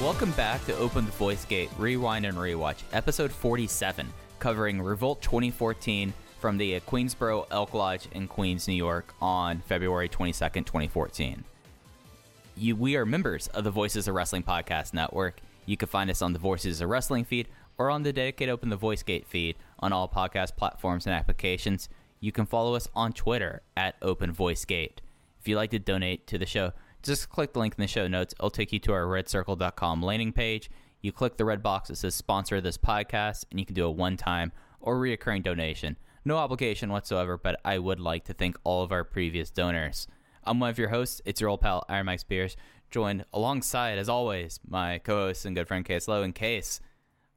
Welcome back to Open the Voice Gate Rewind and Rewatch, episode 47, covering Revolt 2014 from the Queensboro Elk Lodge in Queens, New York on February 22nd, 2014. You, we are members of the Voices of Wrestling Podcast Network. You can find us on the Voices of Wrestling feed or on the dedicated Open the Voice Gate feed on all podcast platforms and applications. You can follow us on Twitter at Open Voice Gate. If you'd like to donate to the show, just click the link in the show notes. It'll take you to our redcircle.com landing page. You click the red box that says sponsor this podcast, and you can do a one time or reoccurring donation. No obligation whatsoever, but I would like to thank all of our previous donors. I'm one of your hosts. It's your old pal, Iron Mike Spears, joined alongside, as always, my co host and good friend Case Lowe. In case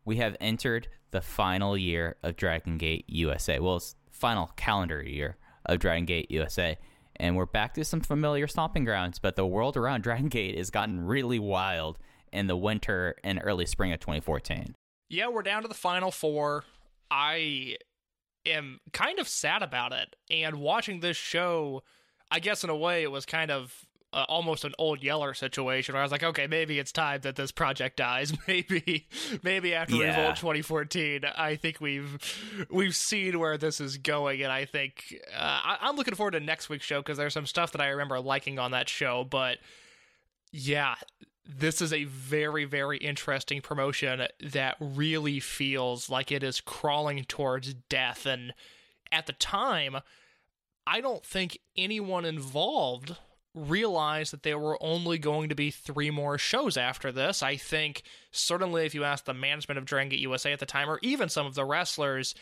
we have entered the final year of Dragon Gate USA. Well, it's final calendar year of Dragon Gate USA. And we're back to some familiar stomping grounds, but the world around Dragon Gate has gotten really wild in the winter and early spring of 2014. yeah, we're down to the final four. I am kind of sad about it. And watching this show, I guess in a way it was kind of uh, almost an old Yeller situation where I was like, okay, maybe it's time that this project dies. Maybe, maybe after Yeah. Revolt 2014, I think we've we've seen where this is going, and I think uh, I, I'm looking forward to next week's show because there's some stuff that I remember liking on that show, but yeah, this is a very, very interesting promotion that really feels like it is crawling towards death. And at the time, I don't think anyone involved realized that there were only going to be three more shows after this. I think certainly if you ask the management of Dragon Gate USA at the time, or even some of the wrestlers,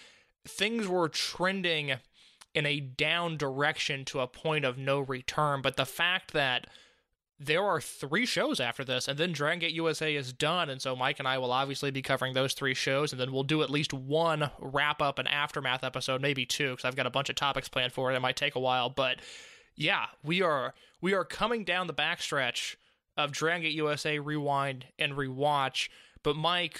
things were trending in a down direction to a point of no return. But the fact that there are three shows after this, and then Dragon Gate USA is done, and so Mike and I will obviously be covering those three shows, and then we'll do at least one wrap up and aftermath episode, maybe two, because I've got a bunch of topics planned for it. It might take a while, but yeah, we are we are coming down the backstretch of Dragon Gate USA Rewind and Rewatch. But Mike,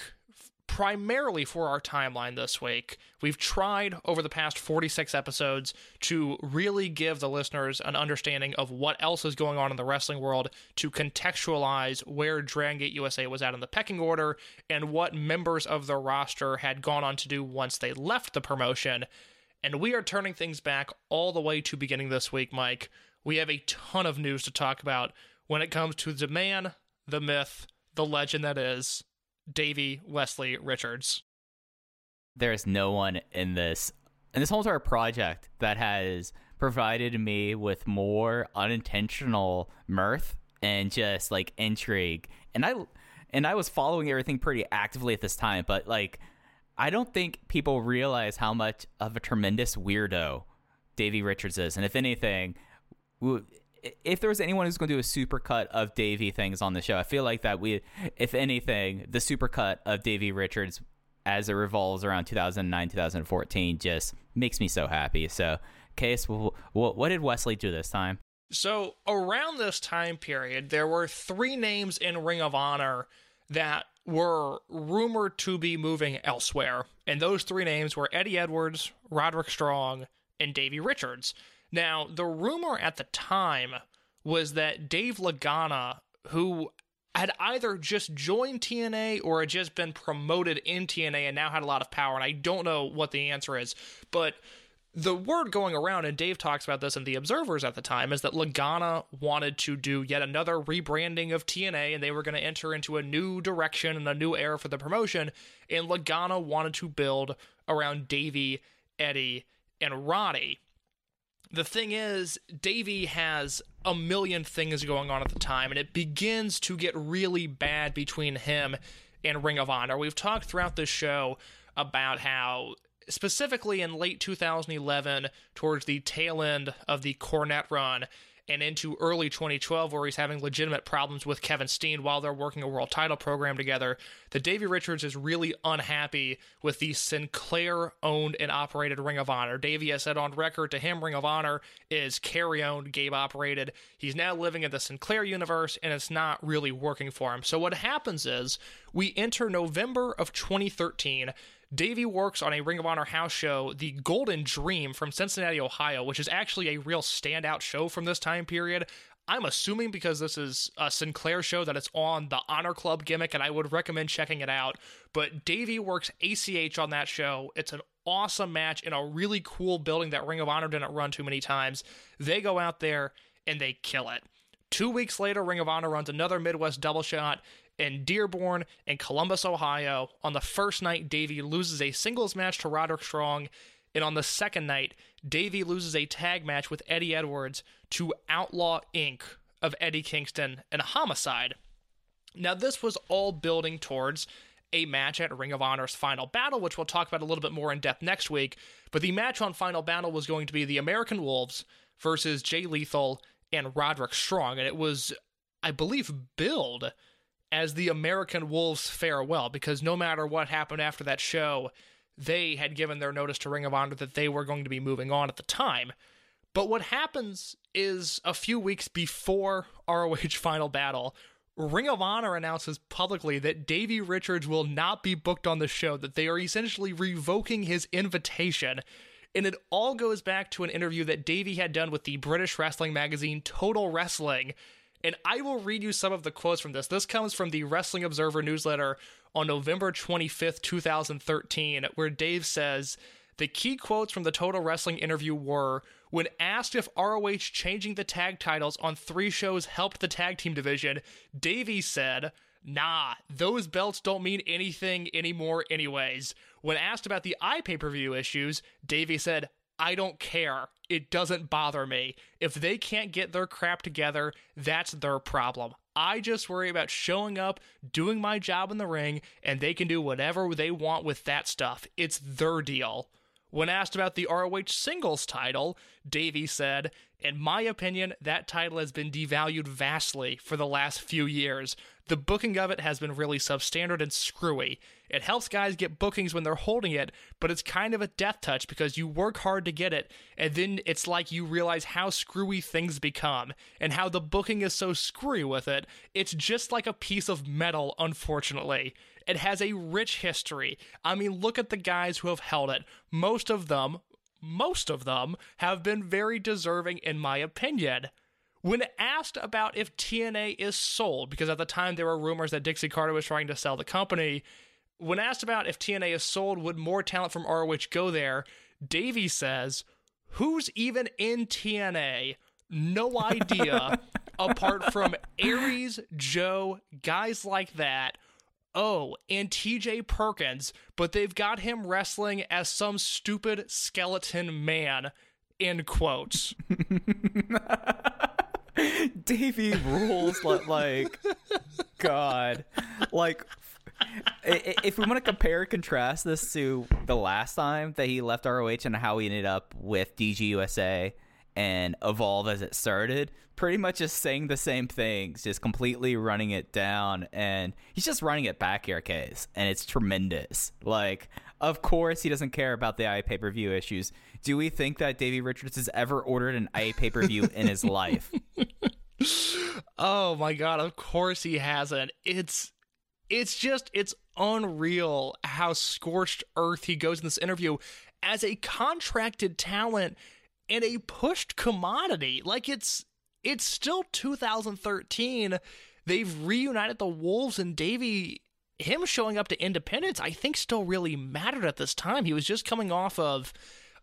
primarily for our timeline this week, we've tried over the past 46 episodes to really give the listeners an understanding of what else is going on in the wrestling world, to contextualize where Dragon Gate USA was at in the pecking order, and what members of the roster had gone on to do once they left the promotion. And we are turning things back all the way to beginning this week, Mike. We have a ton of news to talk about when it comes to the man, the myth, the legend that is Davey Wesley Richards. There is no one in this in this whole entire project that has provided me with more unintentional mirth and just like intrigue. And I and I was following everything pretty actively at this time, but like I don't think people realize how much of a tremendous weirdo Davey Richards is. And if anything, if there was anyone who's going to do a supercut of Davey things on the show, I feel like that we, if anything, the supercut of Davey Richards as it revolves around 2009, 2014 just makes me so happy. So, Case, wh- wh- what did Wesley do this time? So, around this time period, there were three names in Ring of Honor that were rumored to be moving elsewhere. And those three names were Eddie Edwards, Roderick Strong, and Davey Richards. Now, the rumor at the time was that Dave Lagana, who had either just joined TNA or had just been promoted in TNA and now had a lot of power, and I don't know what the answer is, but the word going around, and Dave talks about this in The Observers at the time, is that Lagana wanted to do yet another rebranding of TNA and they were going to enter into a new direction and a new era for the promotion. And Lagana wanted to build around Davey, Eddie, and Roddy. The thing is, Davey has a million things going on at the time, and it begins to get really bad between him and Ring of Honor. We've talked throughout this show about how specifically in late 2011, towards the tail end of the Cornette run, and into early 2012, where he's having legitimate problems with Kevin Steen while they're working a world title program together, that Davey Richards is really unhappy with the Sinclair owned and operated Ring of Honor. Davey has said on record to him, Ring of Honor is Cary owned, Gabe operated. He's now living in the Sinclair universe, and it's not really working for him. So what happens is we enter November of 2013. Davey works on a Ring of Honor house show, The Golden Dream from Cincinnati, Ohio, which is actually a real standout show from this time period. I'm assuming because this is a Sinclair show that it's on the Honor Club gimmick, and I would recommend checking it out. But Davey works ACH on that show. It's an awesome match in a really cool building that Ring of Honor didn't run too many times. They go out there and they kill it. Two weeks later, Ring of Honor runs another Midwest double shot in Dearborn and Columbus, Ohio. On the first night, Davey loses a singles match to Roderick Strong. And on the second night, Davey loses a tag match with Eddie Edwards to Outlaw Inc. of Eddie Kingston and Homicide. Now, this was all building towards a match at Ring of Honor's Final Battle, which we'll talk about a little bit more in depth next week. But the match on Final Battle was going to be the American Wolves versus Jay Lethal and Roderick Strong. And it was, I believe, billed as the American Wolves farewell because no matter what happened after that show, they had given their notice to Ring of Honor that they were going to be moving on at the time. But what happens is a few weeks before ROH Final Battle, Ring of Honor announces publicly that Davey Richards will not be booked on the show, that they are essentially revoking his invitation. And it all goes back to an interview that Davey had done with the British wrestling magazine Total Wrestling. And I will read you some of the quotes from this. This comes from the Wrestling Observer newsletter on November 25th, 2013, where Dave says the key quotes from the Total Wrestling interview were when asked if ROH changing the tag titles on three shows helped the tag team division, Davey said, Nah, those belts don't mean anything anymore, anyways. When asked about the iPay per view issues, Davey said, I don't care. It doesn't bother me. If they can't get their crap together, that's their problem. I just worry about showing up, doing my job in the ring, and they can do whatever they want with that stuff. It's their deal. When asked about the ROH singles title, Davey said, In my opinion, that title has been devalued vastly for the last few years. The booking of it has been really substandard and screwy. It helps guys get bookings when they're holding it, but it's kind of a death touch because you work hard to get it, and then it's like you realize how screwy things become, and how the booking is so screwy with it. It's just like a piece of metal, unfortunately. It has a rich history. I mean, look at the guys who have held it. Most of them, most of them, have been very deserving, in my opinion. When asked about if TNA is sold, because at the time there were rumors that Dixie Carter was trying to sell the company, when asked about if TNA is sold, would more talent from ROH go there? Davey says, Who's even in TNA? No idea, apart from Aries, Joe, guys like that. Oh, and TJ Perkins, but they've got him wrestling as some stupid skeleton man. End quotes. Davey rules like, like God. Like if we want to compare and contrast this to the last time that he left ROH and how he ended up with DGUSA and Evolve as it started, pretty much just saying the same things, just completely running it down. And he's just running it back here, case, and it's tremendous. Like, of course, he doesn't care about the i pay per view issues. Do we think that Davey Richards has ever ordered an a pay per view in his life? Oh my god, of course he hasn't. It's it's just it's unreal how scorched earth he goes in this interview as a contracted talent and a pushed commodity. Like it's it's still 2013. They've reunited the Wolves and Davey him showing up to Independence, I think still really mattered at this time. He was just coming off of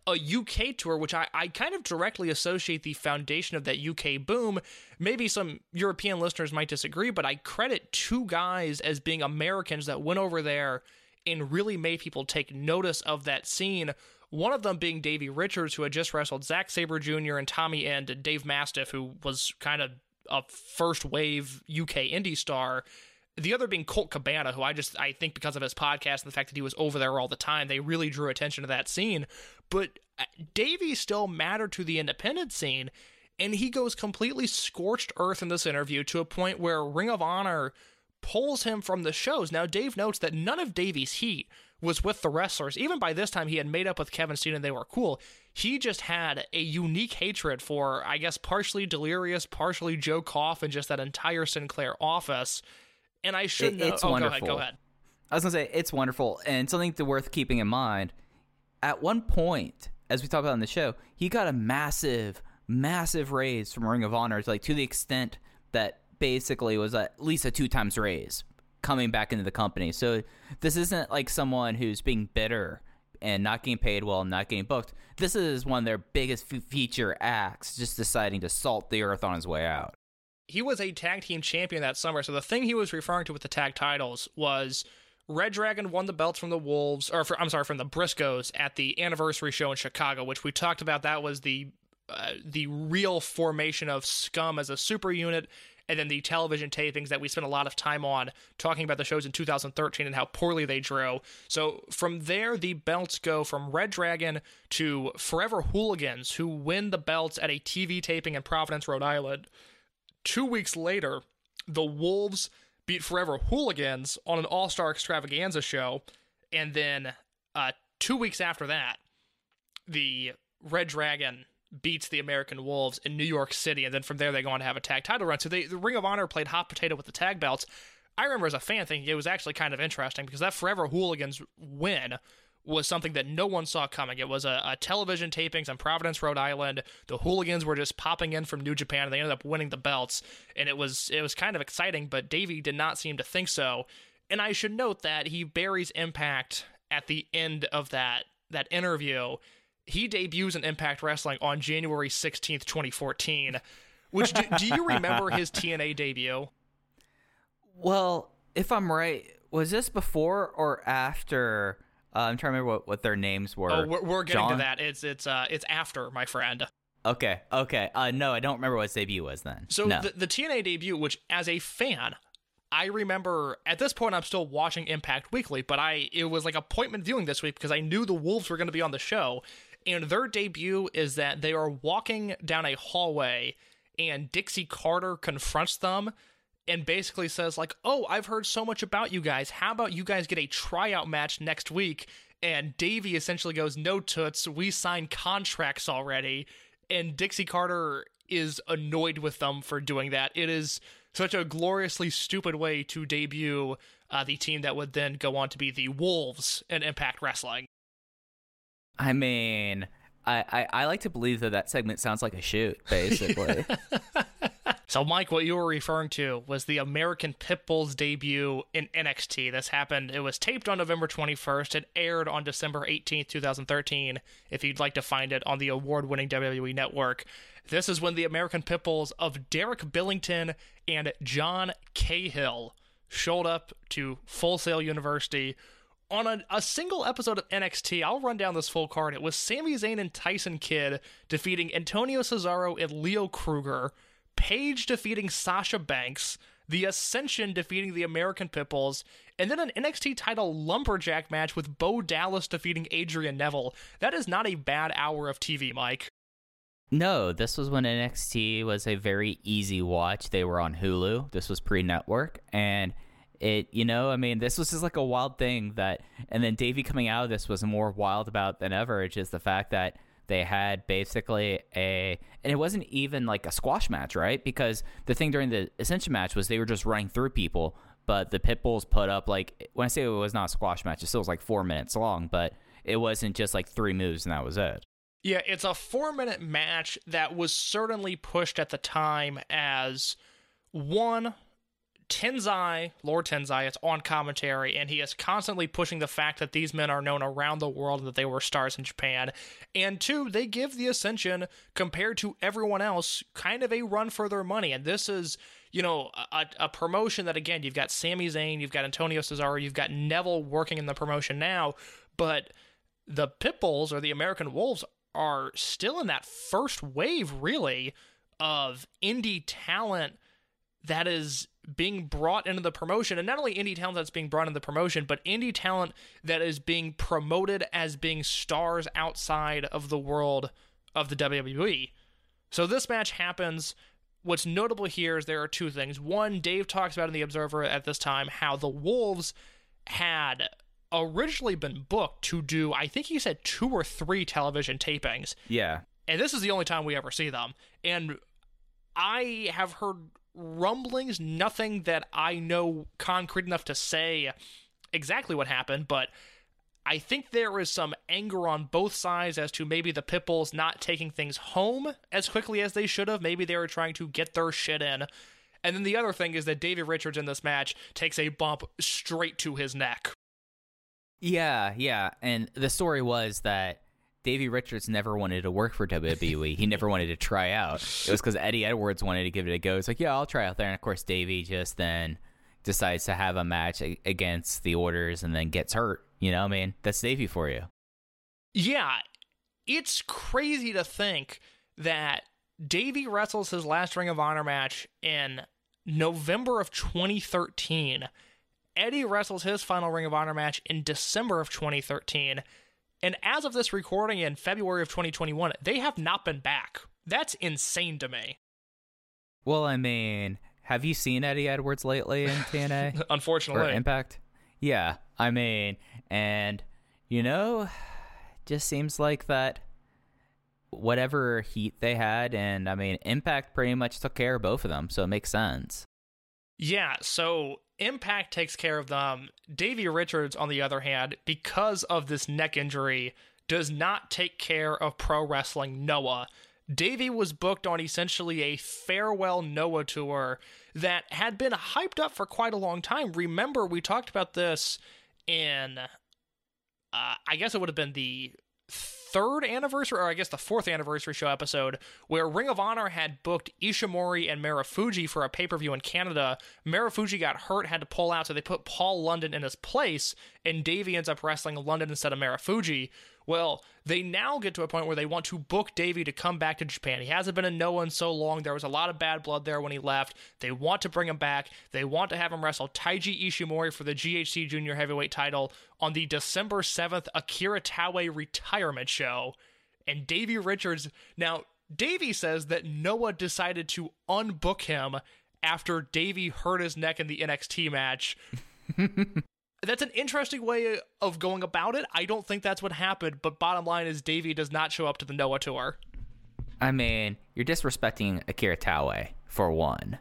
a UK tour, which I, I kind of directly associate the foundation of that UK boom. Maybe some European listeners might disagree, but I credit two guys as being Americans that went over there and really made people take notice of that scene. One of them being Davey Richards, who had just wrestled Zack Sabre Jr. and Tommy End, and Dave Mastiff, who was kind of a first wave UK indie star. The other being Colt Cabana, who I just I think because of his podcast and the fact that he was over there all the time, they really drew attention to that scene. But uh, Davey still mattered to the independent scene, and he goes completely scorched earth in this interview to a point where Ring of Honor pulls him from the shows. Now Dave notes that none of Davey's heat was with the wrestlers. Even by this time, he had made up with Kevin Steen and they were cool. He just had a unique hatred for, I guess, partially Delirious, partially Joe Koff, and just that entire Sinclair office. And I should It- know. it's oh, wonderful. Go ahead. Go ahead. I was gonna say it's wonderful and something to worth keeping in mind. At one point, as we talked about in the show, he got a massive, massive raise from Ring of Honor, like to the extent that basically was at least a two times raise coming back into the company. So this isn't like someone who's being bitter and not getting paid well and not getting booked. This is one of their biggest feature acts, just deciding to salt the earth on his way out. He was a tag team champion that summer. So the thing he was referring to with the tag titles was Red Dragon won the belts from the Wolves, or for, I'm sorry, from the Briscoes at the anniversary show in Chicago, which we talked about. That was the uh, the real formation of Scum as a super unit. And then the television tapings that we spent a lot of time on talking about the shows in 2013 and how poorly they drew. So from there, the belts go from Red Dragon to Forever Hooligans, who win the belts at a TV taping in Providence, Rhode Island. Two weeks later, the Wolves beat Forever Hooligans on an All Star Extravaganza show, and then uh, two weeks after that, the Red Dragon beats the American Wolves in New York City, and then from there they go on to have a tag title run. So they, the Ring of Honor played hot potato with the tag belts. I remember as a fan thinking it was actually kind of interesting because that Forever Hooligans win was something that no one saw coming. It was a, a television tapings in Providence, Rhode Island. The hooligans were just popping in from New Japan, and they ended up winning the belts. And it was it was kind of exciting, but Davey did not seem to think so. And I should note that he buries Impact at the end of that that interview. He debuts in Impact Wrestling on January sixteenth, twenty fourteen. Which do, do you remember his TNA debut? Well, if I'm right, was this before or after? Uh, I'm trying to remember what, what their names were. Oh, we're, we're getting to that. It's it's uh it's after my friend. Okay, okay. Uh, no, I don't remember what his debut was then. So no. the, the TNA debut, which as a fan, I remember at this point I'm still watching Impact Weekly, but I it was like appointment viewing this week because I knew the Wolves were going to be on the show, and their debut is that they are walking down a hallway, and Dixie Carter confronts them. And basically says like, "Oh, I've heard so much about you guys. How about you guys get a tryout match next week?" And Davey essentially goes, "No toots. We signed contracts already." and Dixie Carter is annoyed with them for doing that. It is such a gloriously stupid way to debut uh, the team that would then go on to be the Wolves in Impact Wrestling. I mean, I, I, I like to believe that that segment sounds like a shoot, basically. So, Mike, what you were referring to was the American Pitbull's debut in NXT. This happened, it was taped on November 21st. It aired on December 18th, 2013, if you'd like to find it on the award winning WWE network. This is when the American Pitbulls of Derek Billington and John Cahill showed up to Full Sail University on a, a single episode of NXT, I'll run down this full card. It was Sami Zayn and Tyson Kidd defeating Antonio Cesaro and Leo Kruger, Paige defeating Sasha Banks, The Ascension defeating the American Pitbulls, and then an NXT title lumberjack match with Bo Dallas defeating Adrian Neville. That is not a bad hour of TV, Mike. no, this was when NXT was a very easy watch. They were on Hulu. This was pre network. And it, you know, I mean, this was just like a wild thing that, and then Davey coming out of this was more wild about than ever. It's just the fact that they had basically a, and it wasn't even like a squash match, right? Because the thing during the Ascension match was they were just running through people, but the Pitbulls put up like, when I say it was not a squash match, it still was like four minutes long, but it wasn't just like three moves and that was it. Yeah, it's a four minute match that was certainly pushed at the time as one, Tenzai, Lord Tenzai, is on commentary, and he is constantly pushing the fact that these men are known around the world and that they were stars in Japan. And two, they give the Ascension, compared to everyone else, kind of a run for their money. And this is, you know, a, a promotion that, again, you've got Sami Zayn, you've got Antonio Cesaro, you've got Neville working in the promotion now, but the Pitbulls or the American Wolves are still in that first wave, really, of indie talent that is being brought into the promotion. And not only indie talent that's being brought into the promotion, but indie talent that is being promoted as being stars outside of the world of the WWE. So this match happens. What's notable here is there are two things. One, Dave talks about in The Observer at this time how the Wolves had originally been booked to do, I think he said two or three television tapings. Yeah. And this is the only time we ever see them. And I have heard rumblings, nothing that I know concrete enough to say exactly what happened, but I think there is some anger on both sides as to maybe the Pitbulls not taking things home as quickly as they should have. Maybe they were trying to get their shit in. And then the other thing is that David Richards in this match takes a bump straight to his neck. Yeah, yeah. And the story was that Davey Richards never wanted to work for WWE. he never wanted to try out. It was because Eddie Edwards wanted to give it a go. It's like, yeah, I'll try out there. And of course, Davey just then decides to have a match against the orders and then gets hurt. You know, I mean, that's Davey for you. Yeah, it's crazy to think that Davey wrestles his last Ring of Honor match in November of 2013. Eddie wrestles his final Ring of Honor match in December of 2013. And as of this recording in February of 2021, they have not been back. That's insane to me. Well, I mean, have you seen Eddie Edwards lately in TNA? or Unfortunately. Impact? Yeah, I mean, and you know, just seems like that whatever heat they had, and I mean, Impact pretty much took care of both of them, so it makes sense. Yeah, so Impact takes care of them. Davey Richards, on the other hand, because of this neck injury, does not take care of pro wrestling Noah. Davey was booked on essentially a farewell Noah tour that had been hyped up for quite a long time. Remember, we talked about this in, uh, I guess it would have been the third anniversary, or I guess the fourth anniversary show episode, where Ring of Honor had booked Ishimori and Marufuji for a pay per view in Canada. Marufuji got hurt, had to pull out, so they put Paul London in his place, and Davey ends up wrestling London instead of Marufuji. Well, they now get to a point where they want to book Davey to come back to Japan. He hasn't been in Noah in so long. There was a lot of bad blood there when he left. They want to bring him back. They want to have him wrestle Taiji Ishimori for the GHC Junior Heavyweight title on the December 7th Akira Taue retirement show. And Davey Richards, now, Davey says that Noah decided to unbook him after Davey hurt his neck in the NXT match. that's an interesting way of going about it. I don't think that's what happened, but bottom line is Davey does not show up to the Noah tour. I mean, you're disrespecting Akira Taue for one,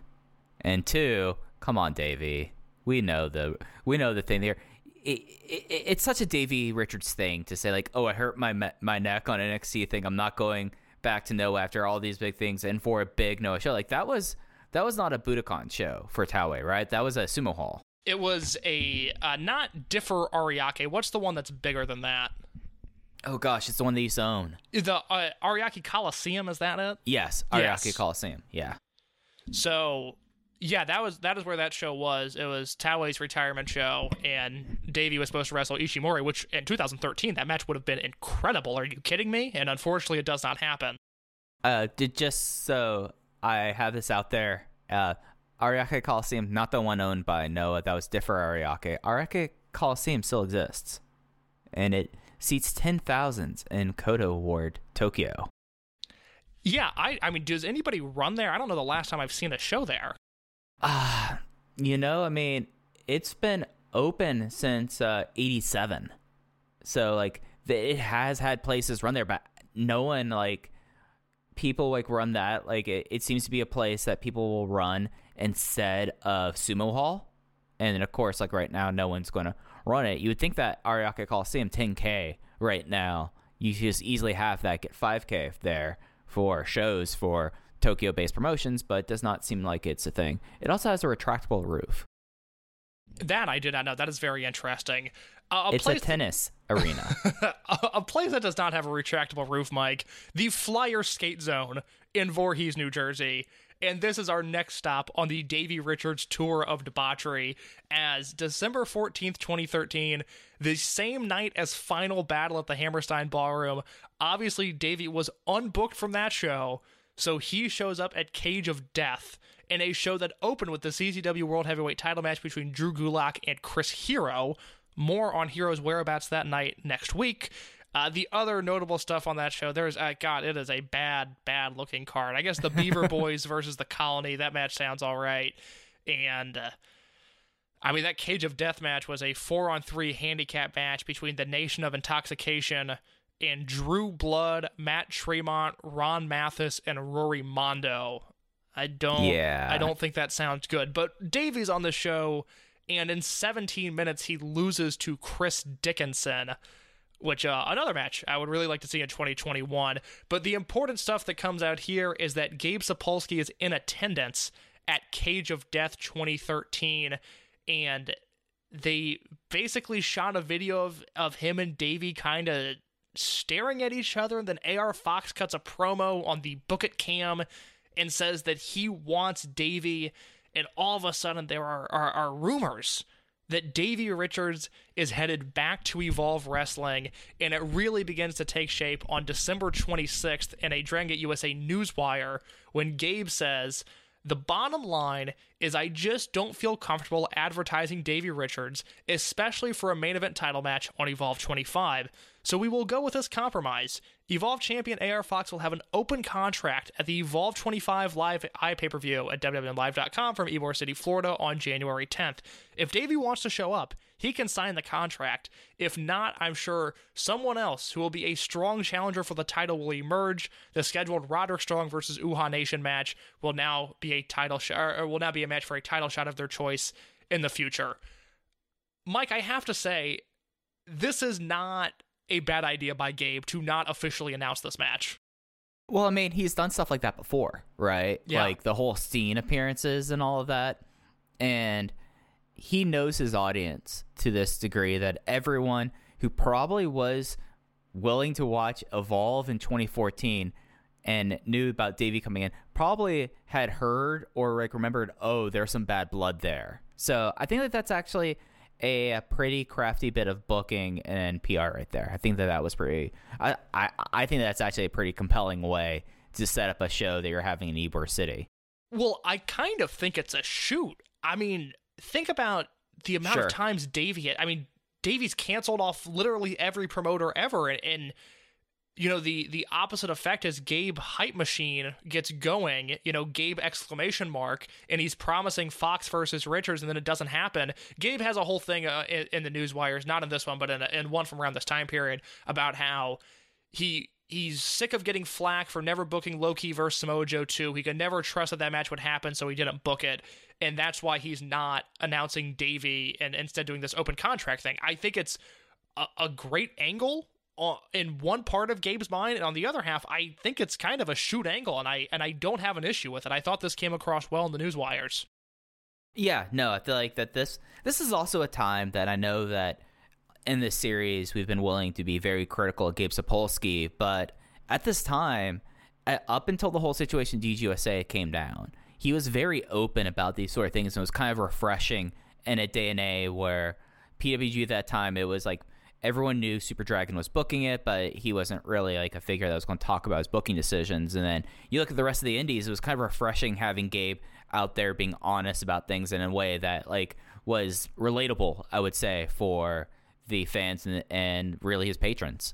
and two. Come on, Davey. We know the we know the thing there. It, it, it's such a Davey Richards thing to say like, oh, I hurt my my neck on an NXT thing. I'm not going back to Noah after all these big things and for a big Noah show. Like that was that was not a Budokan show for Taue, right? That was a sumo hall. It was a uh, not Differ Ariake. What's the one that's bigger than that? Oh gosh, it's the one that used to own. The uh, Ariake Coliseum is that it? Yes, Yes. Ariake Coliseum. Yeah. So yeah, that was that is where that show was. It was Taue's retirement show, and Davey was supposed to wrestle Ishimori, which in 2013 that match would have been incredible. Are you kidding me? And unfortunately, it does not happen. Uh, did just so I have this out there. Uh, Ariake Coliseum, not the one owned by Noah. That was different Ariake. Ariake Coliseum still exists, and it seats ten thousands in Koto Ward, Tokyo. Yeah, I I mean, does anybody run there? I don't know the last time I've seen a show there. Ah, you know, I mean, it's been open since uh, '87, so like the, it has had places run there, but no one like people like run that like it, it seems to be a place that people will run instead of sumo hall and then of course like right now no one's going to run it you would think that ariake coliseum 10k right now you could just easily have that get 5k there for shows for tokyo based promotions but it does not seem like it's a thing it also has a retractable roof That I did not know. That is very interesting. Uh, a it's place a tennis arena a, a place that does not have a retractable roof, Mike, the Flyer Skate Zone in Voorhees, New Jersey. And this is our next stop on the Davey Richards tour of debauchery as December 14th, 2013, the same night as Final Battle at the Hammerstein Ballroom. Obviously, Davey was unbooked from that show, so he shows up at Cage of Death in a show that opened with the CZW World Heavyweight title match between Drew Gulak and Chris Hero. More on Hero's whereabouts that night next week. Uh, the other notable stuff on that show, there's, uh, God, it is a bad, bad looking card. I guess the Beaver Boys versus the Colony, that match sounds all right. And, uh, I mean, that Cage of Death match was a four on three handicap match between the Nation of Intoxication and Drew Blood, Matt Tremont, Ron Mathis, and Rory Mondo. I don't Yeah. I don't think that sounds good. But Davey's on the show and in 17 minutes he loses to Chris Dickinson, which uh, another match I would really like to see in 2021. But the important stuff that comes out here is that Gabe Sapolsky is in attendance at Cage of Death 2013 and they basically shot a video of, of him and Davey kind of staring at each other. And then AR Fox cuts a promo on the Book It cam and says that he wants Davey. And all of a sudden, there are, are, are rumors that Davey Richards is headed back to Evolve Wrestling, and it really begins to take shape on December 26th in a Dragon Gate USA Newswire when Gabe says, The bottom line is I just don't feel comfortable advertising Davey Richards, especially for a main event title match on Evolve 25. So we will go with this compromise. Evolve champion AR Fox will have an open contract at the Evolve 25 live pay per view at WWNLive.com from Ybor City, Florida on January 10th. If Davey wants to show up, he can sign the contract. If not, I'm sure someone else who will be a strong challenger for the title will emerge. The scheduled Roderick Strong versus Uha Nation match will now be a title shot, or will now be a match for a title shot of their choice in the future. Mike, I have to say, this is not a bad idea by Gabe to not officially announce this match. Well, I mean, he's done stuff like that before, right? Yeah. Like the whole scene appearances and all of that. And he knows his audience to this degree that everyone who probably was willing to watch Evolve in 2014 and knew about Davey coming in probably had heard or like remembered, oh, there's some bad blood there. So I think that that's actually a, a pretty crafty bit of booking and PR right there. I think that that was pretty. I, I I think that's actually a pretty compelling way to set up a show that you're having in Ybor City. Well, I kind of think it's a shoot. I mean, think about the amount Sure. of times Davey had. I mean, Davey's canceled off literally every promoter ever, and, and you know the the opposite effect is Gabe hype machine gets going. You know, Gabe exclamation mark, and he's promising Fox versus Richards, and then it doesn't happen. Gabe has a whole thing uh, in, in the news wires, not in this one, but in, a, in one from around this time period about how he he's sick of getting flack for never booking Low Ki versus Samoa Joe 2. He could never trust that that match would happen, so he didn't book it. And that's why he's not announcing Davey and instead doing this open contract thing. I think it's a, a great angle in one part of Gabe's mind, and on the other half, I think it's kind of a shoot angle, and I and I don't have an issue with it. I thought this came across well in the news wires. Yeah, no, I feel like that this this is also a time that I know that in this series we've been willing to be very critical of Gabe Sapolsky, but at this time, up until the whole situation at DGUSA came down, he was very open about these sort of things and it was kind of refreshing in a day and age where PWG at that time it was like everyone knew Super Dragon was booking it, but he wasn't really like a figure that was going to talk about his booking decisions. And then you look at the rest of the indies, it was kind of refreshing having Gabe out there being honest about things in a way that like was relatable, I would say, for the fans and, and really his patrons.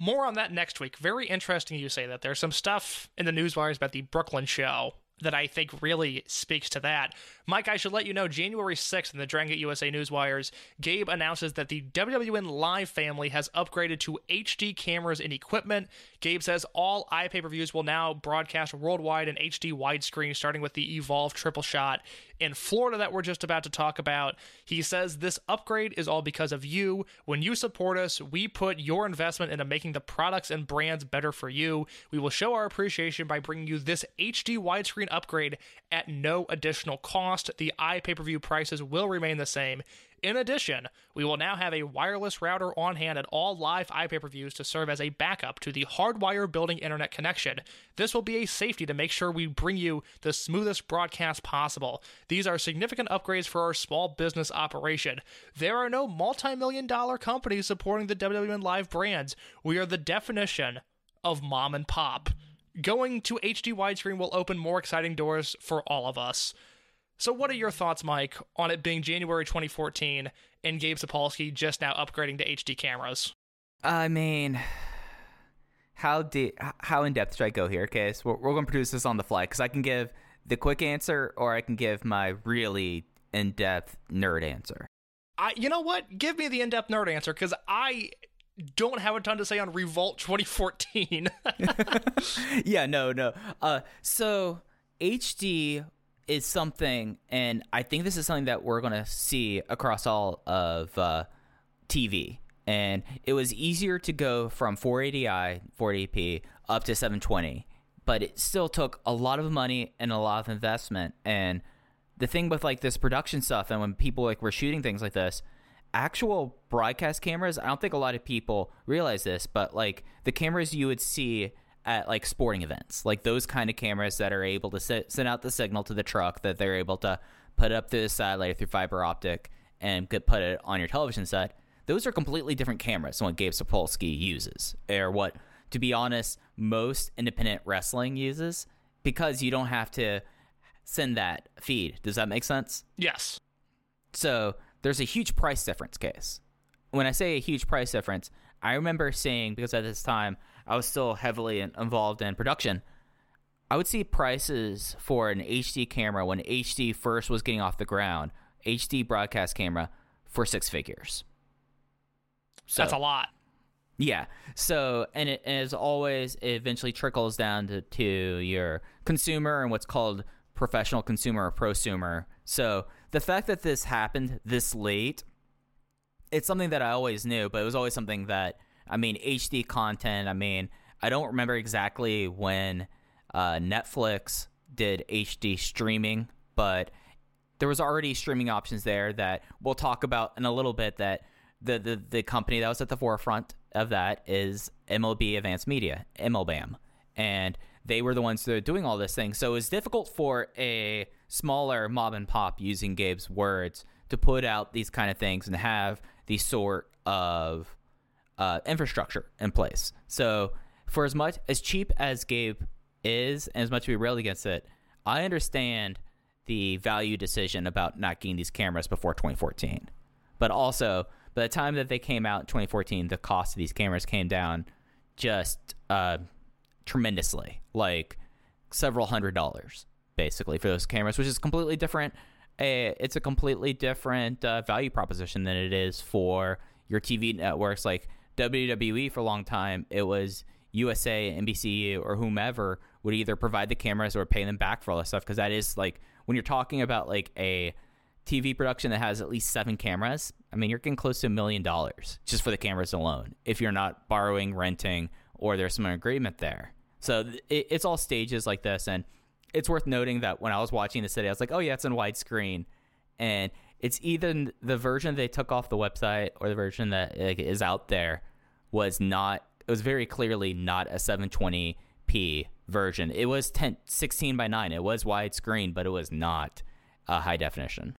More on that next week. Very interesting you say that. There's some stuff in the news wires about the Brooklyn show that I think really speaks to that. Mike, I should let you know January 6th in the Dragon Gate USA Newswires, Gabe announces that the WWN Live family has upgraded to HD cameras and equipment. Gabe says all iPay per views will now broadcast worldwide in HD widescreen, starting with the Evolve triple shot in Florida that we're just about to talk about. He says this upgrade is all because of you. When you support us, we put your investment into making the products and brands better for you. We will show our appreciation by bringing you this HD widescreen upgrade at no additional cost. The iPay per view prices will remain the same. In addition, we will now have a wireless router on hand at all live iPay per views to serve as a backup to the hardwire building internet connection. This will be a safety to make sure we bring you the smoothest broadcast possible. These are significant upgrades for our small business operation. There are no multi million dollar companies supporting the WWN Live brands. We are the definition of mom and pop. Going to HD widescreen will open more exciting doors for all of us. So, what are your thoughts, Mike, on it being January 2014 and Gabe Sapolsky just now upgrading to HD cameras? I mean, how de- how in depth should I go here? Okay, so we're, we're going to produce this on the fly because I can give the quick answer or I can give my really in depth nerd answer. I, you know what? Give me the in-depth nerd answer because I don't have a ton to say on Revolt 2014. yeah, no, no. Uh, so HD is something, and I think this is something that we're gonna see across all of uh, TV. And it was easier to go from 480i, 480p up to 720, but it still took a lot of money and a lot of investment. And the thing with like this production stuff, and when people like were shooting things like this, actual broadcast cameras, I don't think a lot of people realize this, but like the cameras you would see at like sporting events, like those kind of cameras that are able to sit, send out the signal to the truck that they're able to put up the satellite through fiber optic and could put it on your television set. Those are completely different cameras than what Gabe Sapolsky uses, or what, to be honest, most independent wrestling uses, because you don't have to send that feed. Does that make sense? yes. So there's a huge price difference case. When I say a huge price difference, I remember seeing, because at this time I was still heavily involved in production, I would see prices for an HD camera when HD first was getting off the ground, HD broadcast camera, for six figures. So, That's a lot. yeah. So, and it, as always, it eventually trickles down to, to your consumer and what's called professional consumer or prosumer. So, the fact that this happened this late, it's something that I always knew, but it was always something that, I mean, HD content. I mean, I don't remember exactly when uh, Netflix did HD streaming, but there was already streaming options there that we'll talk about in a little bit that the, the, the company that was at the forefront of that is MLB Advanced Media, MLBAM. And they were the ones that are doing all this thing. So it's difficult for a smaller mob and pop, using Gabe's words, to put out these kind of things and have these sort of uh, infrastructure in place. So for as much as cheap as Gabe is, and as much as we railed against it, I understand the value decision about not getting these cameras before 2014. But also, by the time that they came out in 2014, the cost of these cameras came down just uh, tremendously, like several hundred dollars, basically, for those cameras, which is completely different. Uh, it's a completely different uh, value proposition than it is for your TV networks like WWE for a long time. It was USA, NBC, or whomever would either provide the cameras or pay them back for all this stuff because that is like when you're talking about like a TV production that has at least seven cameras, I mean, you're getting close to a million dollars just for the cameras alone if you're not borrowing, renting, or there's some agreement there. So it, it's all stages like this. And it's worth noting that when I was watching this today, I was like, oh, yeah, it's in widescreen. And it's either the version they took off the website or the version that like, is out there was not, it was very clearly not a 720p version. It was 10, 16 by 9. It was widescreen, but it was not uh, high definition.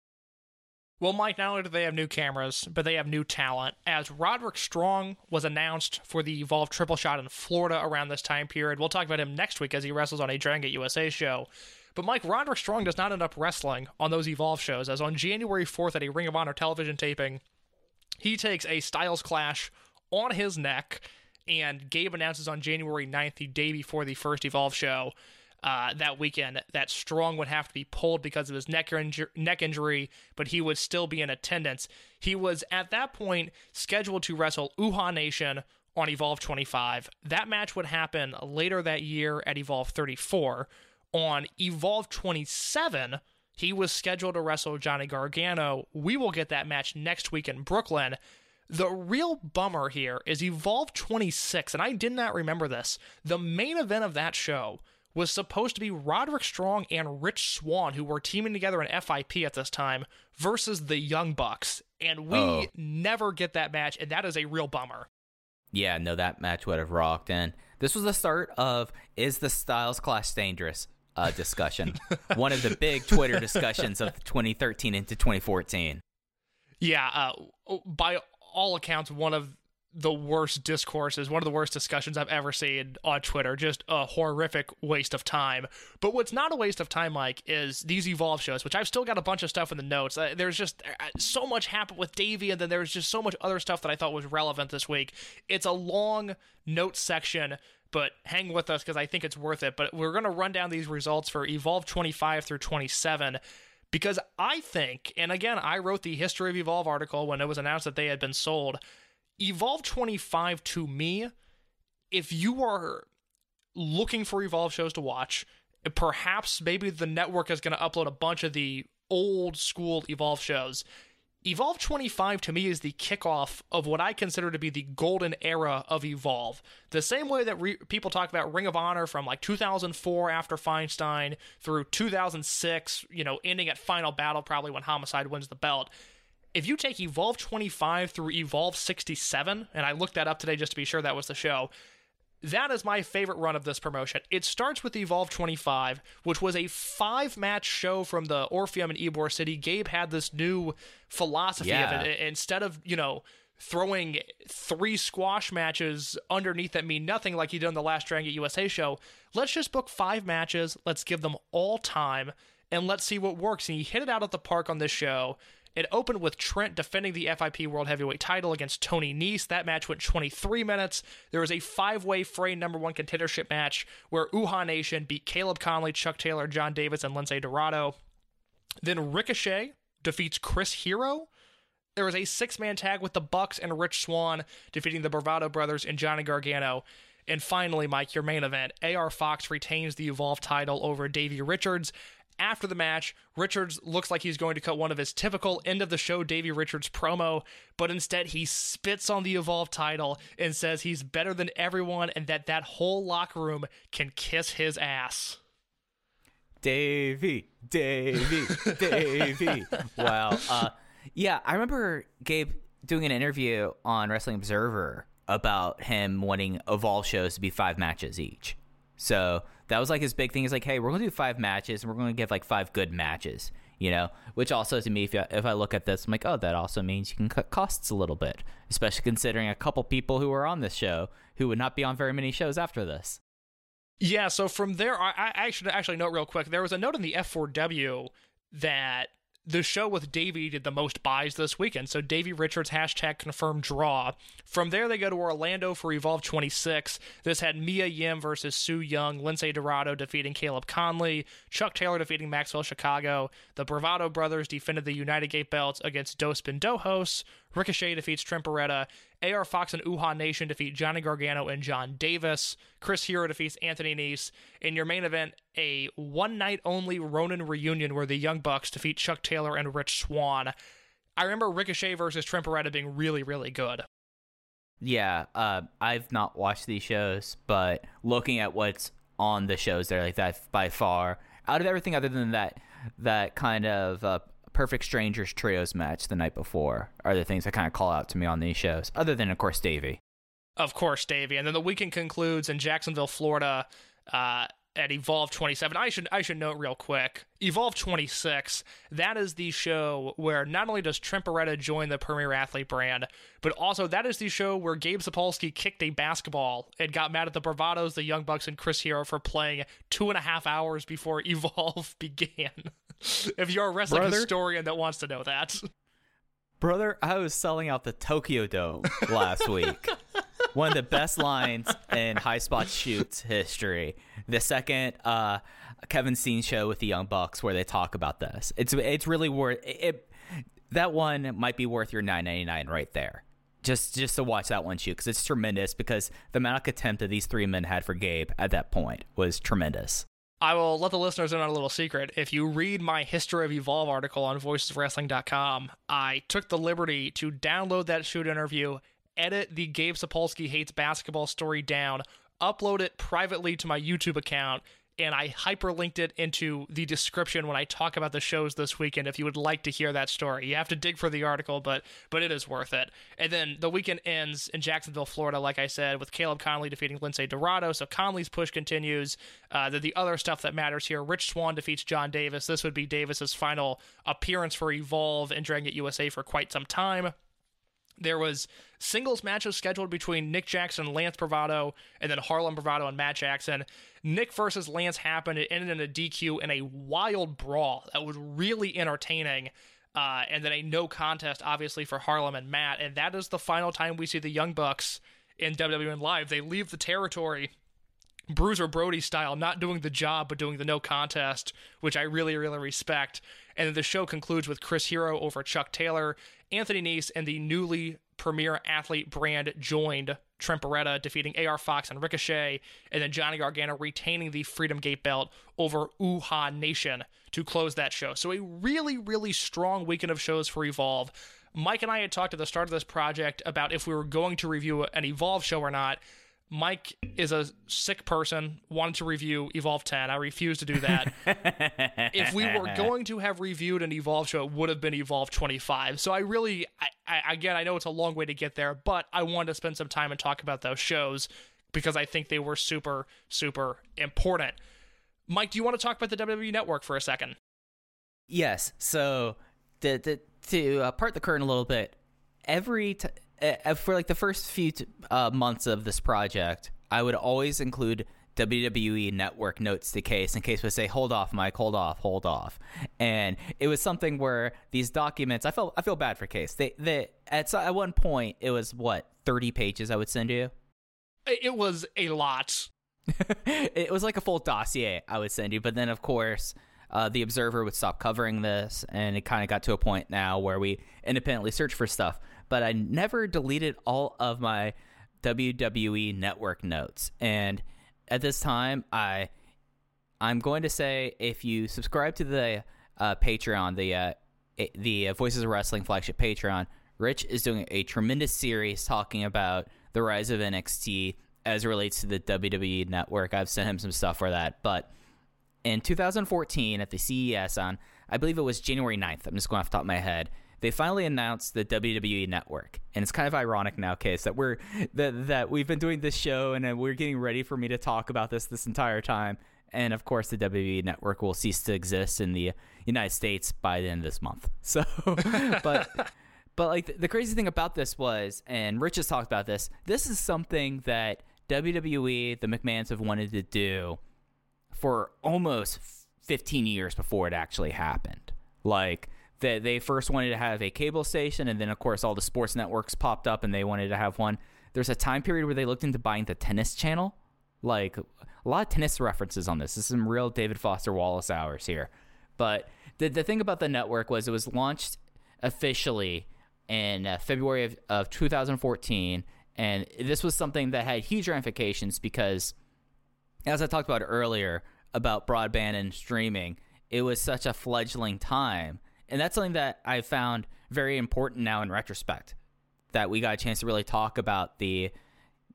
Well, Mike, not only do they have new cameras, but they have new talent. As Roderick Strong was announced for the Evolve Triple Shot in Florida around this time period. We'll talk about him next week as he wrestles on a Dragon Gate USA show. But Mike, Roderick Strong does not end up wrestling on those Evolve shows, as on January 4th at a Ring of Honor television taping, he takes a Styles Clash on his neck, and Gabe announces on January 9th, the day before the first Evolve show, uh, that weekend that Strong would have to be pulled because of his neck, inju- neck injury, but he would still be in attendance. He was at that point scheduled to wrestle Uha Nation on Evolve 25. That match would happen later that year at Evolve 34. On Evolve 27, he was scheduled to wrestle Johnny Gargano. We will get that match next week in Brooklyn. The real bummer here is Evolve 26, and I did not remember this. The main event of that show was supposed to be Roderick Strong and Rich Swann, who were teaming together in FIP at this time, versus the Young Bucks. And we Oh. never get that match, and that is a real bummer. Yeah, no, that match would have rocked. And this was the start of is the Styles Clash dangerous uh, discussion. One of the big Twitter discussions of 2013 into 2014. Yeah, uh, by all accounts, one of the worst discourses, one of the worst discussions I've ever seen on Twitter. Just a horrific waste of time. But what's not a waste of time, Mike, is these Evolve shows, which I've still got a bunch of stuff in the notes. Uh, there's just uh, so much happened with Davey, and then there's just so much other stuff that I thought was relevant this week. It's a long notes section. But hang with us because I think it's worth it. But we're going to run down these results for Evolve 25 through 27 because I think, and again, I wrote the History of Evolve article when it was announced that they had been sold. Evolve 25 to me, if you are looking for Evolve shows to watch, perhaps maybe the network is going to upload a bunch of the old school Evolve shows. Evolve 25 to me is the kickoff of what I consider to be the golden era of Evolve. The same way that re- people talk about Ring of Honor from like 2004 after Feinstein through 2006, you know, ending at Final Battle probably when Homicide wins the belt. If you take Evolve 25 through Evolve 67, and I looked that up today just to be sure that was the show, that is my favorite run of this promotion. It starts with Evolve 25, which was a five match show from the Orpheum in Ybor City. Gabe had this new philosophy Yeah. of it. Instead of, you know, throwing three squash matches underneath that mean nothing like he did on the last Dragon Gate USA show, let's just book five matches. Let's give them all time and let's see what works. And he hit it out at the park on this show. It opened with Trent defending the FIP World Heavyweight title against Tony Nese. That match went 23 minutes. There was a five way Fray number one contendership match where Uhaa Nation beat Caleb Konley, Chuck Taylor, John Davis, and Lince Dorado. Then Ricochet defeats Chris Hero. There was a six man tag with the Bucks and Rich Swann defeating the Bravado Brothers and Johnny Gargano. And finally, Mike, your main event AR Fox retains the Evolve title over Davey Richards. After the match, Richards looks like he's going to cut one of his typical end of the show Davey Richards promo, but instead he spits on the Evolve title and says he's better than everyone and that that whole locker room can kiss his ass. Davey, Davey, Davey. wow. Uh, yeah, I remember Gabe doing an interview on Wrestling Observer about him wanting Evolve shows to be five matches each. So that was like his big thing. Is like, hey, we're gonna do five matches, and we're gonna give like five good matches. You know, which also to me, if, you, if I look at this, I'm like, oh, that also means you can cut costs a little bit, especially considering a couple people who are on this show who would not be on very many shows after this. Yeah, so from there, I, I should actually note real quick there was a note in the F4W that the show with Davey did the most buys this weekend. So Davey Richards hashtag confirmed draw. From there, they go to Orlando for Evolve 26. This had Mia Yim versus Su Yung, Lince Dorado defeating Caleb Konley, Chuck Taylor defeating Maxwell Chicago. The Bravado brothers defended the United Gate belts against Dos Pendejos. Ricochet defeats Trent Beretta. AR Fox and Uhaa Nation defeat Johnny Gargano and John Davis. Chris Hero defeats Anthony Nese. In your main event, a one night only Ronin reunion where the Young Bucks defeat Chuck Taylor and Rich Swann. I remember Ricochet versus Trent Beretta being really, really good. Yeah, uh, I've not watched these shows, but looking at what's on the shows, they're like that by far. Out of everything other than that, that kind of uh, Perfect Strangers trios match the night before are the things that kind of call out to me on these shows. Other than, of course, Davey. Of course, Davey. And then the weekend concludes in Jacksonville, Florida, uh, at Evolve 27. I should I should note real quick. Evolve 26. That is the show where not only does Trent join the Premier Athlete brand, but also that is the show where Gabe Sapolsky kicked a basketball and got mad at the Bravados, the Young Bucks, and Chris Hero for playing two and a half hours before Evolve began. if you're a wrestling Brother? historian that wants to know that. Brother, I was selling out the Tokyo Dome last week. One of the best lines in High Spot Shoots history. the second uh, Kevin Steen show with the Young Bucks where they talk about this. It's it's really worth it. That one might be worth your nine ninety nine right there. Just just to watch that one shoot because it's tremendous. Because the amount of contempt that these three men had for Gabe at that point was tremendous. I will let the listeners in on a little secret. If you read my History of Evolve article on voicesofwrestling.com, I took the liberty to download that shoot interview, edit the Gabe Sapolsky hates basketball story down, upload it privately to my YouTube account, and I hyperlinked it into the description when I talk about the shows this weekend. If you would like to hear that story, you have to dig for the article, but but it is worth it. And then the weekend ends in Jacksonville, Florida, like I said, with Caleb Konley defeating Lince Dorado. So Konley's push continues. Uh, the, the other stuff that matters here: Rich Swann defeats John Davis. This would be Davis's final appearance for Evolve and Dragon USA for quite some time. There was singles matches scheduled between Nick Jackson and Lance Bravado, and then Harlem Bravado and Matt Jackson. Nick versus Lance happened. It ended in a DQ in a wild brawl that was really entertaining. Uh, and then a no contest, obviously, for Harlem and Matt. And that is the final time we see the Young Bucks in WWN Live. They leave the territory Bruiser Brody style, not doing the job, but doing the no contest, which I really, really respect. And then the show concludes with Chris Hero over Chuck Taylor, Anthony Nese, and the newly premier athlete brand joined Trent defeating AR Fox and Ricochet, and then Johnny Gargano retaining the Freedom Gate belt over Uhaa Nation to close that show. So a really, really strong weekend of shows for Evolve. Mike and I had talked at the start of this project about if we were going to review an Evolve show or not. Mike is a sick person, wanted to review Evolve 10. I refused to do that. if we were going to have reviewed an Evolve show, it would have been Evolve 25. So I really, I, I, again, I know it's a long way to get there, but I wanted to spend some time and talk about those shows because I think they were super, super important. Mike, do you want to talk about the WWE Network for a second? Yes. So to to, to uh, part the curtain a little bit, every t- uh, for like the first few t- uh, months of this project, I would always include WWE Network notes to case in case we say, "Hold off, Mike. Hold off. Hold off." And it was something where these documents, I felt I feel bad for Case. They they at at one point it was what thirty pages I would send you. It was a lot. it was like a full dossier I would send you, but then of course. Uh, the Observer would stop covering this, and it kind of got to a point now where we independently search for stuff. But I never deleted all of my WWE Network notes, and at this time, I I'm going to say if you subscribe to the uh, Patreon, the uh, the Voices of Wrestling flagship Patreon, Rich is doing a tremendous series talking about the rise of NXT as relates to the WWE Network. I've sent him some stuff for that, but in 2014 at the CES on I believe it was January 9th. I'm just going off the top of my head. They finally announced the WWE Network, and it's kind of ironic now, Case, that we're that that we've been doing this show and we're getting ready for me to talk about this this entire time. And of course, the WWE Network will cease to exist in the United States by the end of this month. So, but but like the, the crazy thing about this was, and Rich has talked about this. This is something that WWE, the McMahons, have wanted to do for almost 15 years before it actually happened. Like they they first wanted to have a cable station, and then of course all the sports networks popped up, and they wanted to have one. There's a time period where they looked into buying the tennis channel. Like a lot of tennis references on this. This is some real David Foster Wallace hours here. But the the thing about the network was it was launched officially in uh, February of, of 2014, and this was something that had huge ramifications because, as I talked about earlier about broadband and streaming, it was such a fledgling time and that's something that I found very important now in retrospect. That we got a chance to really talk about the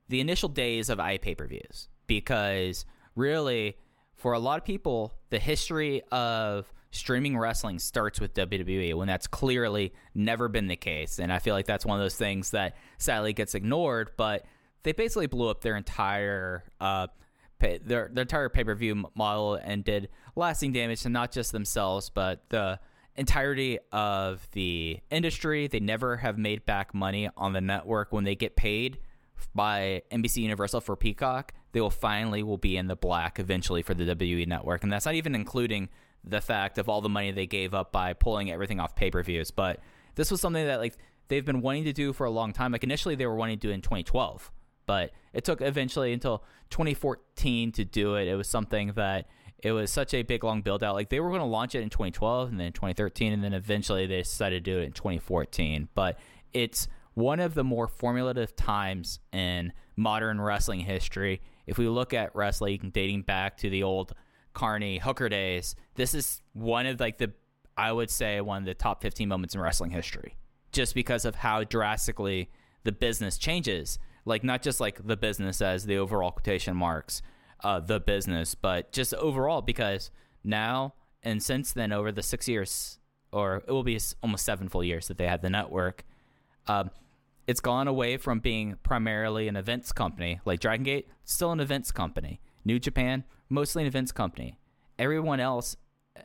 the initial days of iPay per views because really for a lot of people the history of streaming wrestling starts with WWE when that's clearly never been the case and I feel like that's one of those things that sadly gets ignored but they basically blew up their entire uh, pay, their their entire pay per view model and did lasting damage to not just themselves but the entirety of the industry. They never have made back money on the network when they get paid by NBC Universal for Peacock. They will finally will be in the black eventually for the WWE network, and that's not even including the fact of all the money they gave up by pulling everything off pay-per-views. But this was something that like they've been wanting to do for a long time. Like initially they were wanting to do in 2012, but it took eventually until 2014 to do it. It was something that it was such a big long build out. Like they were going to launch it in 2012 and then 2013, and then eventually they decided to do it in 2014. But it's one of the more formulative times in modern wrestling history. If we look at wrestling dating back to the old Carney Hooker days, this is one of like the I would say one of the top 15 moments in wrestling history, just because of how drastically the business changes. Like not just like the business as the overall quotation marks, uh, the business, but just overall because now and since then over the six years or it will be almost seven full years that they had the network, um, it's gone away from being primarily an events company like Dragon Gate, still an events company. New Japan, mostly an events company. Everyone else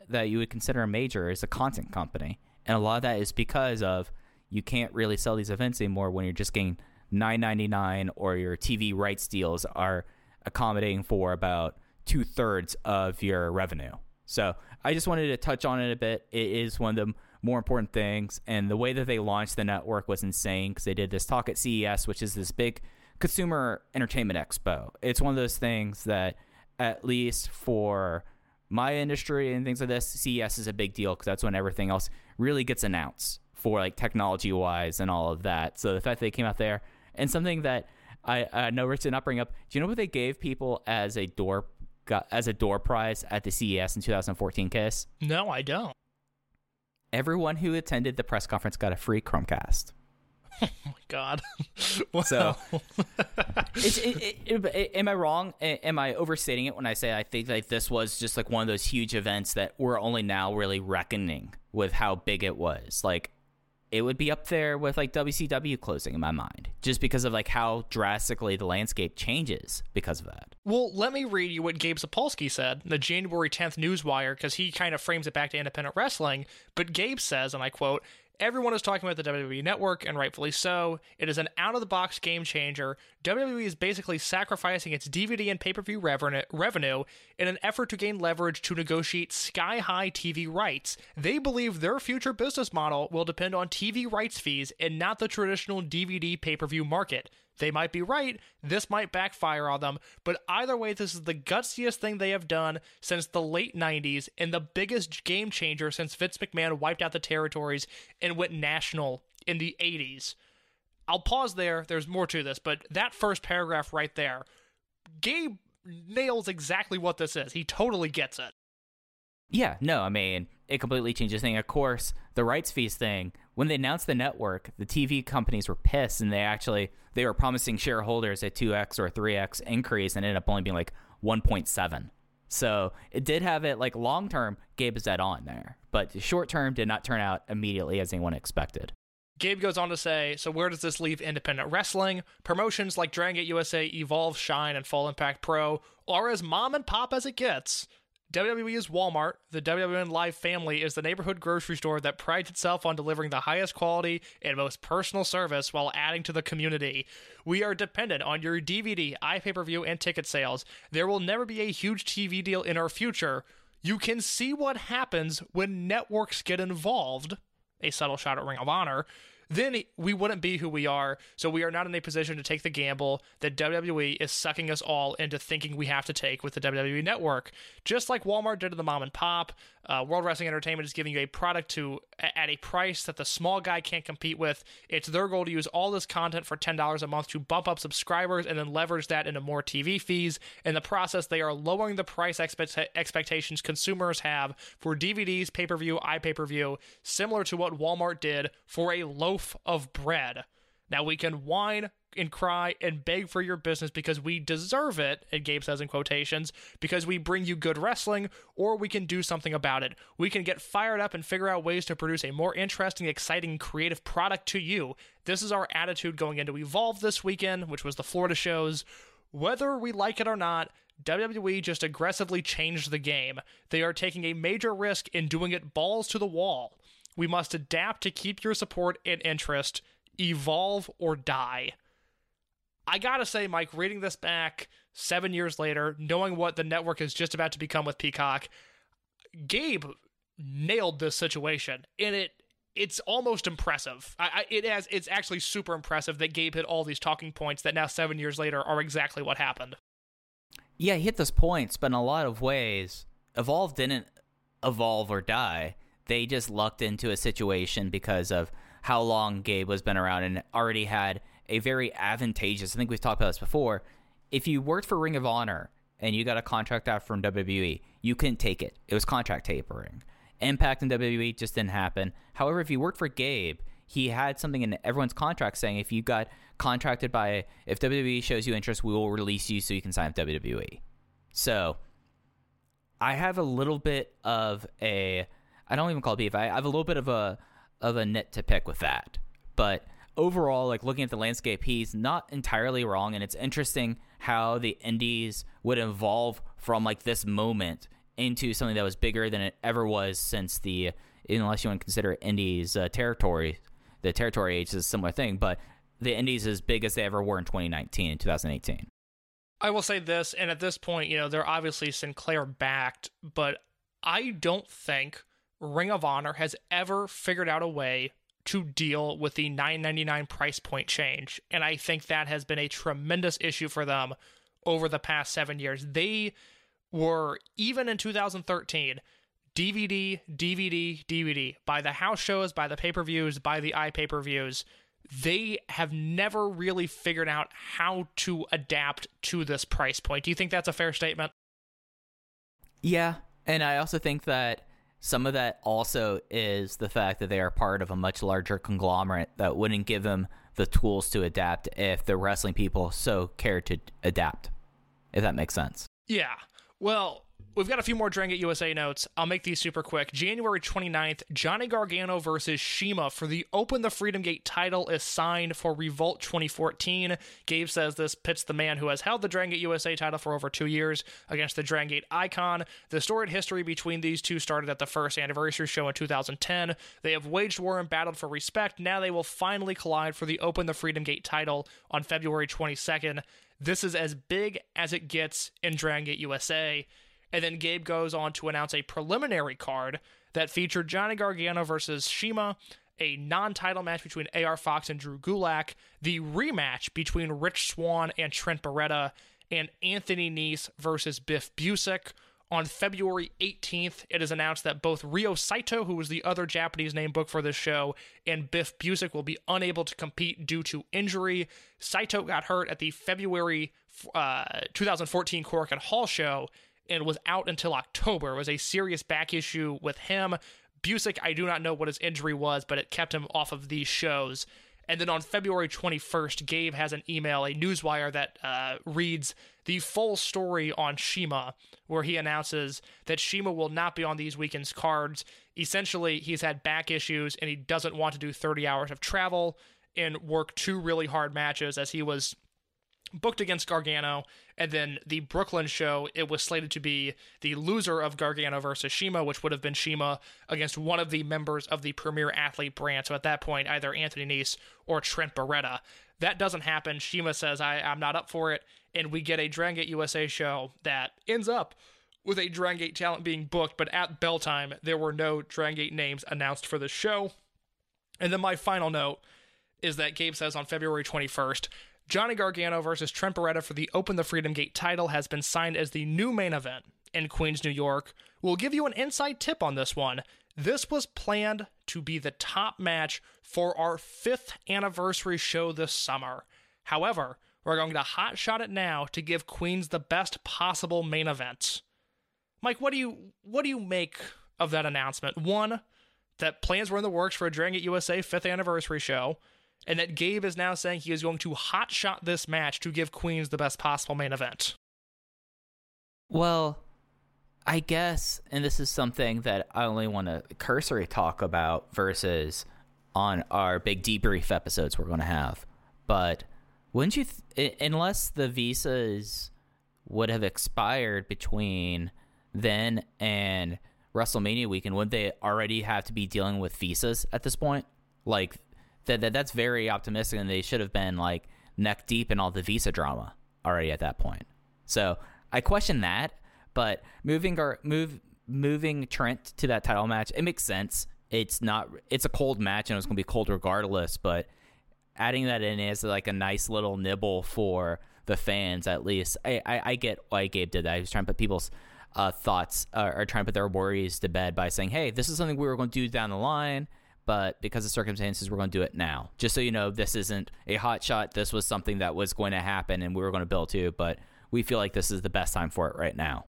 that you would consider a major is a content company, and a lot of that is because of you can't really sell these events anymore when you're just getting nine ninety nine or your TV rights deals are accommodating for about two thirds of your revenue. So I just wanted to touch on it a bit. It is one of the more important things, and the way that they launched the network was insane because they did this talk at CES, which is this big consumer entertainment expo. It's one of those things that, at least for my industry and things like this, CES is a big deal because that's when everything else really gets announced for like technology wise and all of that. So the fact that they came out there and something that I, I know Rich did not bring up. Do you know what they gave people as a door got as a door prize at the CES in 2014? Kiss. No, I don't. Everyone who attended the press conference got a free Chromecast. Oh my God. Wow. So, it, it, it- am I wrong? Am I overstating it when I say I think like this was just like one of those huge events that we're only now really reckoning with how big it was? Like, it would be up there with like WCW closing in my mind, just because of like how drastically the landscape changes because of that. Well, let me read you what Gabe Sapolsky said in the January 10th Newswire because he kind of frames it back to independent wrestling. But Gabe says, and I quote, Everyone is talking about the WWE Network, and rightfully so. It is an out of the box game changer. WWE is basically sacrificing its DVD and pay per view revenue in an effort to gain leverage to negotiate sky high TV rights. They believe their future business model will depend on TV rights fees and not the traditional DVD pay per view market. They might be right, this might backfire on them, but either way, this is the gutsiest thing they have done since the late 90s and the biggest game changer since Vince McMahon wiped out the territories and went national in the 80s. I'll pause there, there's more to this, but that first paragraph right there, Gabe nails exactly what this is. He totally gets it. Yeah, no, I mean, it completely changes thing. Of course, the rights fees thing, when they announced the network, the TV companies were pissed and they actually they were promising shareholders a 2x or 3x increase and ended up only being like 1.7. So, it did have it like long term Gabe is that on there, but short term did not turn out immediately as anyone expected. Gabe goes on to say, so where does this leave independent wrestling? Promotions like Dragon Gate USA, Evolve, Shine, and Full Impact Pro are as mom and pop as it gets. WWE is Walmart. The WWN Live family is the neighborhood grocery store that prides itself on delivering the highest quality and most personal service while adding to the community. We are dependent on your DVD, iPay per view, and ticket sales. There will never be a huge TV deal in our future. You can see what happens when networks get involved a subtle shot at Ring of Honor, then we wouldn't be who we are. So we are not in a position to take the gamble that WWE is sucking us all into thinking we have to take with the WWE network. Just like Walmart did to the mom and pop, uh, World Wrestling Entertainment is giving you a product to at a price that the small guy can't compete with. It's their goal to use all this content for ten dollars a month to bump up subscribers and then leverage that into more TV fees. In the process, they are lowering the price expect- expectations consumers have for DVDs, pay per view, iPay per view, similar to what Walmart did for a loaf of bread. Now we can whine and cry and beg for your business because we deserve it, and Gabe says in quotations, because we bring you good wrestling, or we can do something about it. We can get fired up and figure out ways to produce a more interesting, exciting, creative product to you. This is our attitude going into Evolve this weekend, which was the Florida shows. Whether we like it or not, WWE just aggressively changed the game. They are taking a major risk in doing it balls to the wall. We must adapt to keep your support and interest. Evolve or die. I gotta say, Mike, reading this back seven years later, knowing what the network is just about to become with Peacock, Gabe nailed this situation. And it it's almost impressive. I, I, it has it's actually super impressive that Gabe hit all these talking points that now seven years later are exactly what happened. Yeah, he hit those points, but in a lot of ways, Evolve didn't evolve or die. They just lucked into a situation because of how long Gabe has been around and already had a very advantageous. I think we've talked about this before. If you worked for Ring of Honor and you got a contract out from WWE, you couldn't take it. It was contract tapering. Impact in WWE just didn't happen. However, if you worked for Gabe, he had something in everyone's contract saying if you got contracted by if WWE shows you interest, we will release you so you can sign with WWE. So I have a little bit of a I don't even call it beef. I have a little bit of a of a nit to pick with that. But overall, like looking at the landscape, he's not entirely wrong, and it's interesting how the indies would evolve from like this moment into something that was bigger than it ever was since the unless you want to consider indies uh, territory. The territory age is a similar thing, but the indies as big as they ever were in 2019 and 2018. I will say this, and at this point, you know, they're obviously Sinclair backed, but I don't think Ring of Honor has ever figured out a way to deal with the 9.99 price point change, and I think that has been a tremendous issue for them over the past 7 years. They were even in 2013 DVD, DVD, DVD by the house shows, by the pay-per-views, by the iPay-per-views they have never really figured out how to adapt to this price point. Do you think that's a fair statement? Yeah, and I also think that some of that also is the fact that they are part of a much larger conglomerate that wouldn't give them the tools to adapt if the wrestling people so cared to adapt. If that makes sense. Yeah. Well, We've got a few more Dragon Gate USA notes. I'll make these super quick. January 29th, Johnny Gargano versus CIMA for the Open the Freedom Gate title is signed for Revolt 2014. Gabe says this pits the man who has held the Dragon Gate USA title for over two years against the Dragon Gate icon. The storied history between these two started at the first anniversary show in 2010. They have waged war and battled for respect. Now they will finally collide for the Open the Freedom Gate title on February 22nd. This is as big as it gets in Dragon Gate USA. And then Gabe goes on to announce a preliminary card that featured Johnny Gargano versus CIMA, a non title match between AR Fox and Drew Gulak, the rematch between Rich Swann and Trent Beretta, and Anthony Nese versus Biff Busick. On February 18th, it is announced that both Ryo Saito, who was the other Japanese name book for this show, and Biff Busick will be unable to compete due to injury. Saito got hurt at the February uh, 2014 Korakuen Hall show and was out until October. It was a serious back issue with him. Busick, I do not know what his injury was, but it kept him off of these shows. And then on February 21st, Gabe has an email, a newswire that uh, reads the full story on CIMA, where he announces that CIMA will not be on these weekend's cards. Essentially, he's had back issues and he doesn't want to do 30 hours of travel and work two really hard matches as he was booked against Gargano, and then the Brooklyn show, it was slated to be the loser of Gargano versus CIMA, which would have been CIMA against one of the members of the Premier Athlete brand. So at that point, either Anthony Nese or Trent Beretta. That doesn't happen. CIMA says, I, I'm not up for it. And we get a Dragon Gate USA show that ends up with a Dragon Gate talent being booked, but at bell time, there were no Dragon Gate names announced for the show. And then my final note is that Gabe says on February 21st, Johnny Gargano versus Trent Beretta for the Open the Freedom Gate title has been signed as the new main event in Queens, New York. We'll give you an inside tip on this one. This was planned to be the top match for our fifth anniversary show this summer. However, we're going to hotshot it now to give Queens the best possible main event. Mike, what do you what do you make of that announcement? One, that plans were in the works for a Dragon USA fifth anniversary show and that Gabe is now saying he is going to hotshot this match to give Queens the best possible main event. Well, I guess, and this is something that I only want to cursory talk about versus on our big debrief episodes we're going to have. But wouldn't you, th- unless the visas would have expired between then and WrestleMania weekend, wouldn't they already have to be dealing with visas at this point? Like that, that that's very optimistic, and they should have been like neck deep in all the visa drama already at that point. So I question that, but moving our move moving Trent to that title match, it makes sense. it's not it's a cold match and it's going to be cold regardless, but adding that in is like a nice little nibble for the fans at least. I I, I get why Gabe did that. He was trying to put people's uh, thoughts uh, or trying to put their worries to bed by saying, "Hey, this is something we were going to do down the line." But because of circumstances, we're going to do it now. Just so you know, this isn't a hot shot. This was something that was going to happen, and we were going to build to. But we feel like this is the best time for it right now.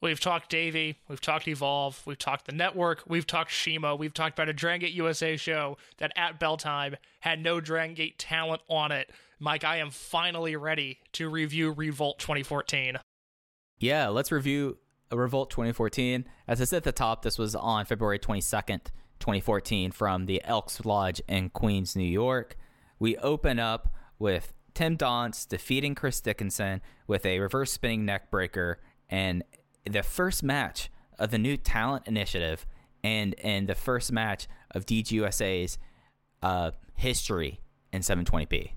We've talked Davey, we've talked Evolve, we've talked the network, we've talked CIMA, we've talked about a Dragon Gate USA show that at bell time had no Dragon Gate talent on it. Mike, I am finally ready to review Revolt 2014. Yeah, let's review Revolt 2014. As I said at the top, this was on February 22nd, 2014, from the Elks Lodge in Queens, New York. We open up with Tim Donst defeating Chris Dickinson with a reverse spinning neck breaker and the first match of the new talent initiative and and the first match of DGUSA's uh, history in 720p.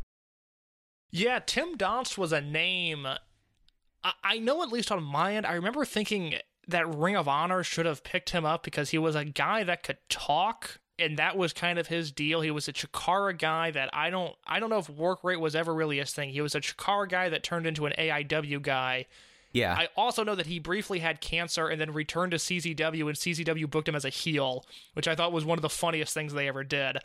Yeah, Tim Donst was a name. I, I know, at least on my end, I remember thinking that Ring of Honor should have picked him up because he was a guy that could talk, and that was kind of his deal. He was a Chikara guy that I don't, I don't know if work rate was ever really his thing. He was a Chikara guy that turned into an AIW guy. Yeah. I also know that he briefly had cancer and then returned to CZW, and CZW booked him as a heel, which I thought was one of the funniest things they ever did.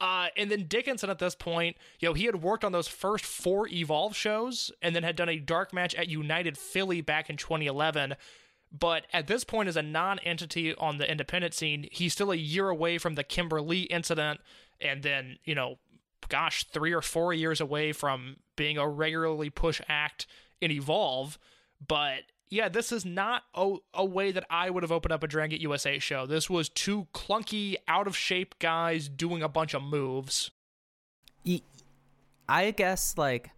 Uh, and then Dickinson at this point, you know, he had worked on those first four Evolve shows and then had done a dark match at United Philly back in 2011. But at this point, as a non entity on the independent scene, he's still a year away from the Kimberly incident. And then, you know, gosh, three or four years away from being a regularly push act in Evolve. But yeah, this is not a, a way that I would have opened up a Dragon USA show. This was two clunky, out of shape guys doing a bunch of moves. I guess like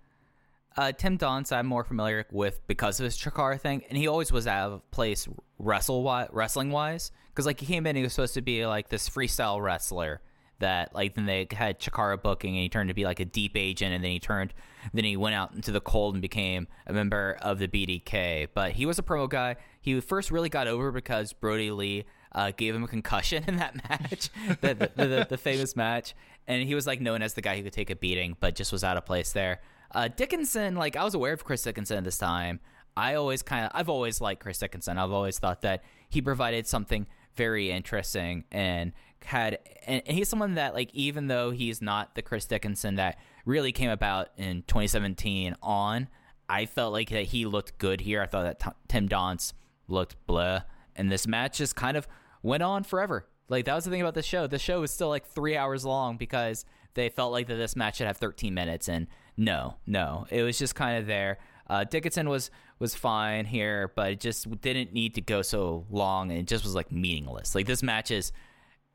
uh, Tim Donst, I'm more familiar with because of his Chikara thing, and he always was out of place wrestle wrestling wise. Because like he came in, he was supposed to be like this freestyle wrestler that like then they had Chikara booking, and he turned to be like a deep agent, and then he turned, then he went out into the cold and became a member of the BDK. But he was a promo guy. He first really got over because Brodie Lee uh, gave him a concussion in that match, the, the, the, the famous match, and he was like known as the guy who could take a beating, but just was out of place there. Uh, Dickinson, like I was aware of Chris Dickinson at this time. I always kind of, I've always liked Chris Dickinson. I've always thought that he provided something very interesting and had, and, and he's someone that like even though he's not the Chris Dickinson that really came about in 2017 on, I felt like that he looked good here. I thought that t- Tim Donst looked blah, and this match just kind of went on forever. Like that was the thing about the show. The show was still like three hours long because they felt like that this match should have 13 minutes, and no, no, it was just kind of there. Uh, Dickinson was was fine here, but it just didn't need to go so long, and it just was like meaningless. Like this match is,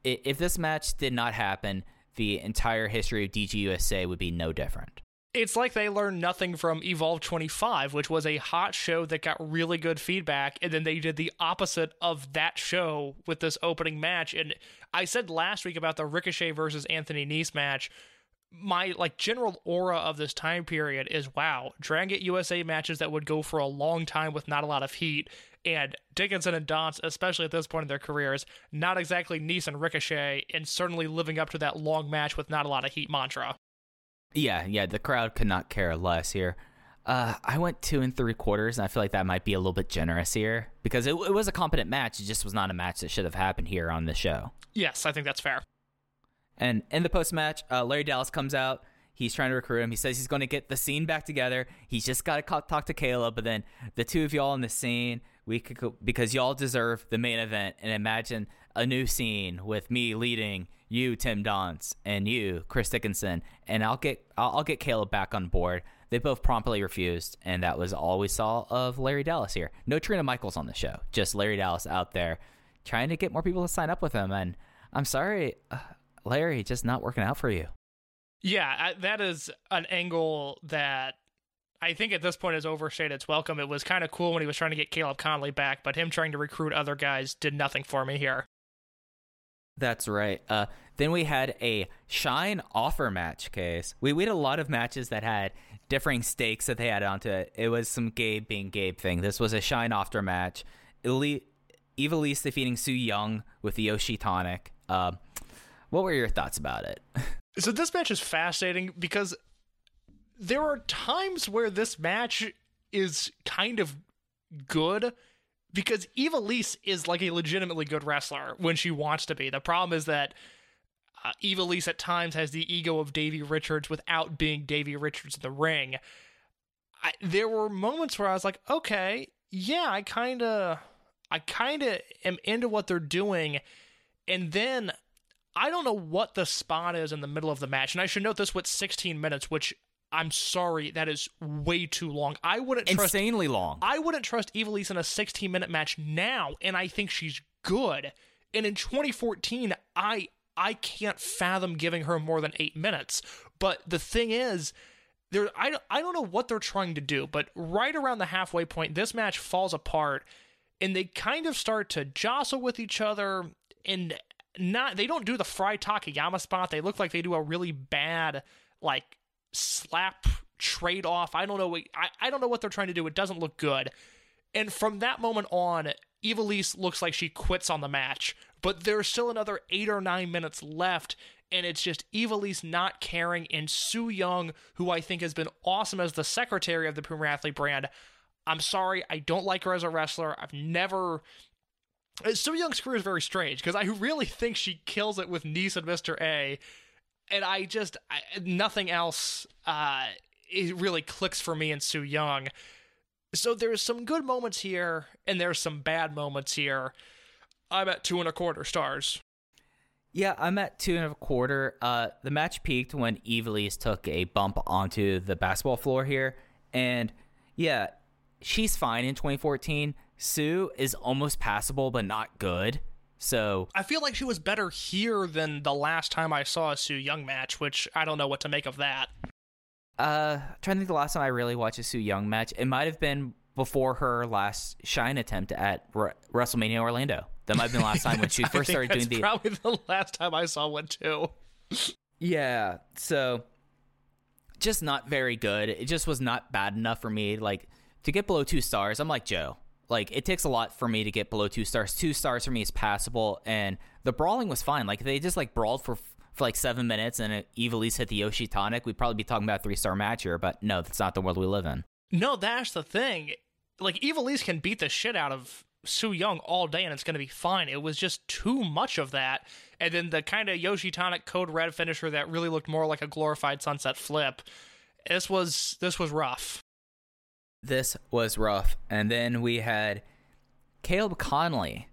if this match did not happen, the entire history of DGUSA would be no different. It's like they learned nothing from Evolve 25, which was a hot show that got really good feedback, and then they did the opposite of that show with this opening match. And I said last week about the Ricochet versus Anthony Nese match. My like general aura of this time period is wow, Dragon USA matches that would go for a long time with not a lot of heat, and Dickinson and Donst, especially at this point in their careers, not exactly Nese and Ricochet, and certainly living up to that long match with not a lot of heat mantra. Yeah, yeah, the crowd could not care less here. Uh, I went two and three quarters, and I feel like that might be a little bit generous here because it, it was a competent match. It just was not a match that should have happened here on the show. Yes, I think that's fair. And in the post match, uh, Larry Dallas comes out. He's trying to recruit him. He says he's going to get the scene back together. He's just got to talk to Caleb. But then the two of y'all in the scene, we could go, because y'all deserve the main event. And imagine a new scene with me leading you, Tim Donst, and you, Chris Dickinson, and I'll get I'll, I'll get Caleb back on board. They both promptly refused, and that was all we saw of Larry Dallas here. No Trina Michaels on the show, just Larry Dallas out there trying to get more people to sign up with him. And I'm sorry, uh, Larry, just not working out for you. Yeah, I, that is an angle that I think at this point is overstayed its welcome. It was kind of cool when he was trying to get Caleb Konley back, but him trying to recruit other guys did nothing for me here. That's right. Uh, then we had a Shine offer match case. We, we had a lot of matches that had differing stakes that they had onto it. It was some Gabe being Gabe thing. This was a Shine offer match. Elite, Ivelisse defeating Su Yung with the Yoshi Tonic. Um, what were your thoughts about it? So this match is fascinating because there are times where this match is kind of good because Ivelisse is like a legitimately good wrestler when she wants to be. The problem is that uh, Ivelisse at times has the ego of Davey Richards without being Davey Richards in the ring. I, there were moments where I was like, okay, yeah, I kind of, I kind of am into what they're doing, and then I don't know what the spot is in the middle of the match. And I should note this with 16 minutes, which I'm sorry, that is way too long. I wouldn't trust Insanely long. I wouldn't trust Ivelisse in a 16 minute match now, and I think she's good. And in 2014, I I can't fathom giving her more than eight minutes. But the thing is, there I I don't know what they're trying to do, but right around the halfway point, this match falls apart, and they kind of start to jostle with each other, and not they don't do the Frye Takayama spot. They look like they do a really bad like slap trade off. I don't know. what- I, I don't know what they're trying to do. It doesn't look good. And from that moment on, Ivelisse looks like she quits on the match. But there's still another eight or nine minutes left, and it's just Ivelisse not caring, and Su Yung, who I think has been awesome as the secretary of the Puma Athlete brand. I'm sorry, I don't like her as a wrestler. I've never. Uh, Su Yung's career is very strange because I really think she kills it with Nice and Mr. A, and I just I, nothing else. Uh, it really clicks for me in Su Yung. So there's some good moments here, and there's some bad moments here. I'm at two and a quarter stars. Yeah, I'm at two and a quarter. Uh, the match peaked when Ivelisse took a bump onto the basketball floor here, and yeah, she's fine in 2014. Su is almost passable, but not good. So I feel like she was better here than the last time I saw a Su Yung match, which I don't know what to make of that. Uh, trying to think the last time I really watched a Su Yung match. It might have been before her last shine attempt at Re- WrestleMania Orlando. That might have been the last time when she first started doing that's the. probably the last time I saw one too. Yeah, so just not very good. It just was not bad enough for me. Like to get below two stars, I'm like Joe. Like it takes a lot for me to get below two stars. Two stars for me is passable, and the brawling was fine. Like they just like brawled for for like seven minutes, and Ivelisse hit the Yoshi tonic, we'd probably be talking about a three star match here. But no, that's not the world we live in. No, that's the thing. Like Ivelisse can beat the shit out of Su Yung all day and it's going to be fine. It was just too much of that. And then the kind of Yoshi Tonic Code Red finisher that really looked more like a glorified Sunset Flip. This was this was rough. This was rough. And then we had Caleb Konley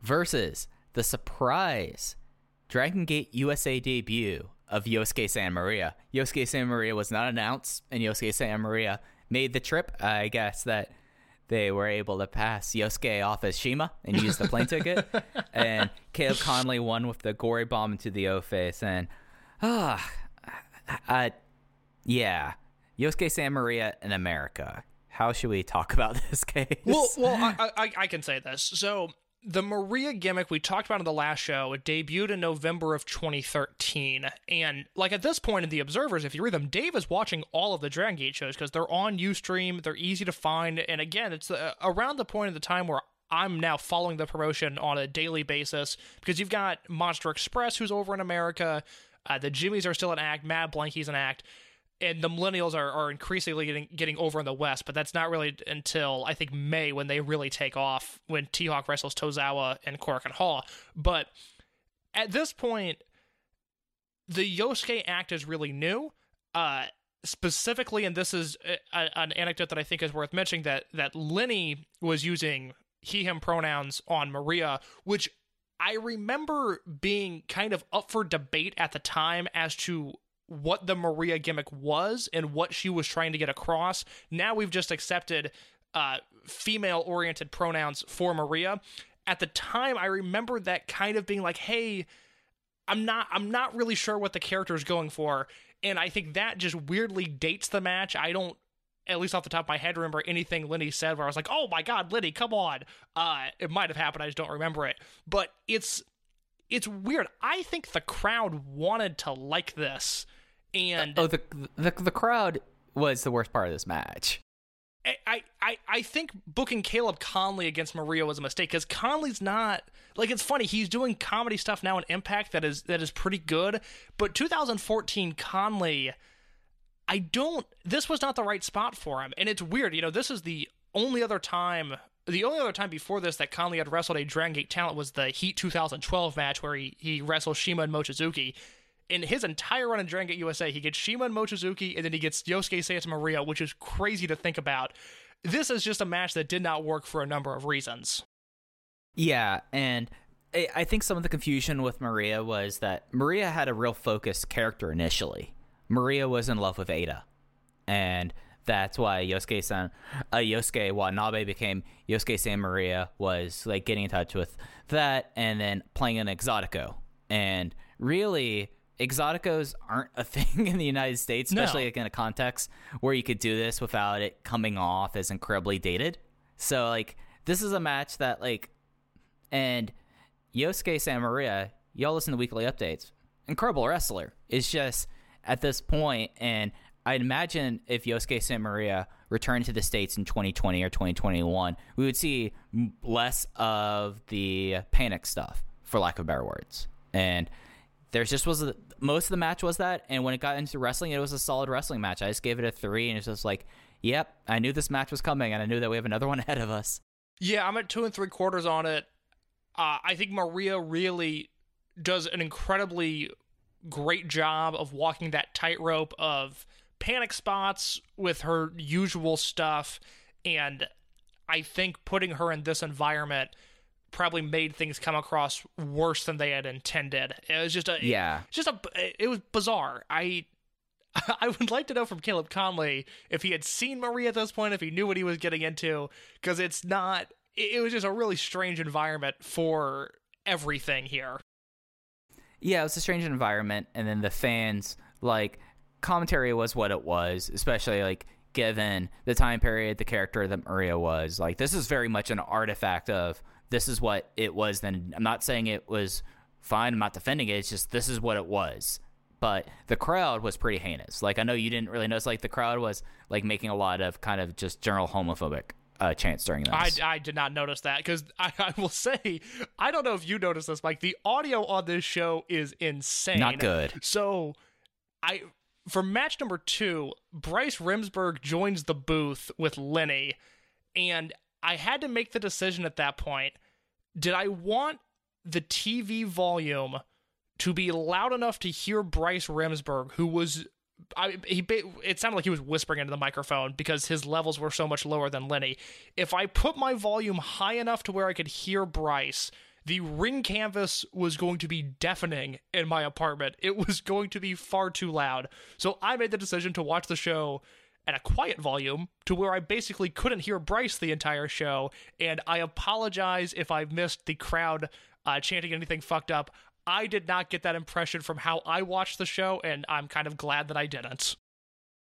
versus the surprise Dragon Gate USA debut of Yosuke San Maria. Yosuke San Maria was not announced, and Yosuke San Maria made the trip. I guess that they were able to pass Yosuke off as CIMA and use the plane ticket. And Caleb Konley won with the gory bomb into the O face. And, ah, uh, yeah. Yosuke San Maria in America. How should we talk about this case? Well, well, I, I, I can say this. So the Maria gimmick we talked about in the last show it debuted in November of 2013, and like at this point in the Observers, if you read them, Dave is watching all of the Dragon Gate shows because they're on UStream, they're easy to find, and again, it's uh, around the point of the time where I'm now following the promotion on a daily basis because you've got Monster Express who's over in America, uh, the Jimmies are still an act, Mad Blankey's an act and the millennials are, are increasingly getting getting over in the West, but that's not really until I think May when they really take off when T Hawk wrestles Tozawa and Cork and Hall. But at this point, the Yosuke act is really new. Uh, specifically, and this is a, a- an anecdote that I think is worth mentioning that that Lenny was using he him pronouns on Maria, which I remember being kind of up for debate at the time as to what the Maria gimmick was and what she was trying to get across. Now we've just accepted uh, female oriented pronouns for Maria. At the time, I remember that kind of being like, hey, I'm not I'm not really sure what the character is going for. And I think that just weirdly dates the match. I don't at least off the top of my head remember anything Lenny said where I was like, "Oh my god, Lenny, come on." Uh it might have happened, I just don't remember it. But it's it's weird. I think the crowd wanted to like this. And oh, the, the the crowd was the worst part of this match. I, I, I think booking Caleb Konley against Maria was a mistake because Konley's not like it's funny he's doing comedy stuff now in Impact that is that is pretty good, but 2014 Konley, I don't. This was not the right spot for him, and it's weird. You know, this is the only other time. The only other time before this that Konley had wrestled a Dragon Gate talent was the Heat 2012 match where he, he wrestled CIMA and Mochizuki. In his entire run in Dragon Gate USA, he gets CIMA and Mochizuki, and then he gets Yosuke Santa Maria, which is crazy to think about. This is just a match that did not work for a number of reasons. Yeah, and I think some of the confusion with Maria was that Maria had a real focused character initially. Maria was in love with Ada, and that's why Yosuke San, uh, Yosuke Watanabe became Yosuke San Maria was like getting in touch with that, and then playing an Exotico. And really, Exoticos aren't a thing in the United States, No. especially like in a context where you could do this without it coming off as incredibly dated. So like, this is a match that like and Yosuke Santa Maria, y'all listen to weekly updates. Incredible wrestler. It's just at this point, and I'd imagine if Yosuke Santa Maria returned to the States in 2020 or 2021, we would see less of the panic stuff, for lack of better words. And there's just was a, most of the match was that, and when it got into wrestling, it was a solid wrestling match. I just gave it a three, and it's just like, yep, I knew this match was coming, and I knew that we have another one ahead of us. Yeah, I'm at two and three quarters on it. Uh, I think Maria really does an incredibly great job of walking that tightrope of panic spots with her usual stuff, and I think putting her in this environment probably made things come across worse than they had intended. It was just a Yeah. just a it was bizarre. I I would like to know from Caleb Konley if he had seen Maria at this point, if he knew what he was getting into, because it's not. It was just a really strange environment for everything here. yeah, it was a strange environment, and then the fans like commentary was what it was, especially like given the time period the character that Maria was. Like this is very much an artifact of this is what it was. Then I'm not saying it was fine. I'm not defending it. It's just this is what it was. But the crowd was pretty heinous. Like I know you didn't really notice. Like the crowd was like making a lot of kind of just general homophobic uh, chants during this. I, I did not notice that because I, I will say I don't know if you noticed this, Mike. The audio on this show is insane. Not good. So, I for match number two, Bryce Remsburg joins the booth with Lenny, and I had to make the decision at that point: did I want the TV volume to be loud enough to hear Bryce Remsburg, who was I, he it sounded like he was whispering into the microphone because his levels were so much lower than Lenny. If I put my volume high enough to where I could hear Bryce, the ring canvas was going to be deafening in my apartment. It was going to be far too loud. So I made the decision to watch the show at a quiet volume to where I basically couldn't hear Bryce the entire show. And I apologize if I missed the crowd uh, chanting anything fucked up. I did not get that impression from how I watched the show, and I'm kind of glad that I didn't.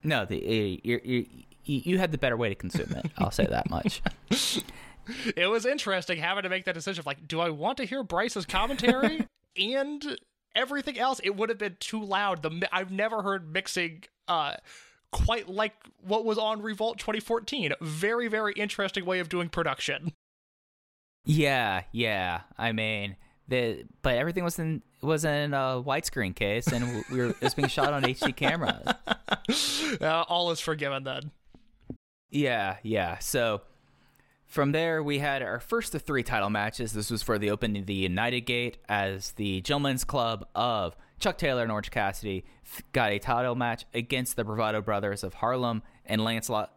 no, the you you you had the better way to consume it. I'll say that much. It was interesting having to make that decision of like, do I want to hear Bryce's commentary and everything else? It would have been too loud. The I've never heard mixing uh quite like what was on Revolt 2014. Very very interesting way of doing production. Yeah, yeah. I mean, the but everything was in was in a widescreen case, and we were it was being shot on HD cameras. Uh, all is forgiven then. Yeah, yeah. So from there, we had our first of three title matches. This was for the opening of the United Gate as the Gentlemen's Club of Chuck Taylor and Orange Cassidy got a title match against the Bravado Brothers of Harlem and Lancelot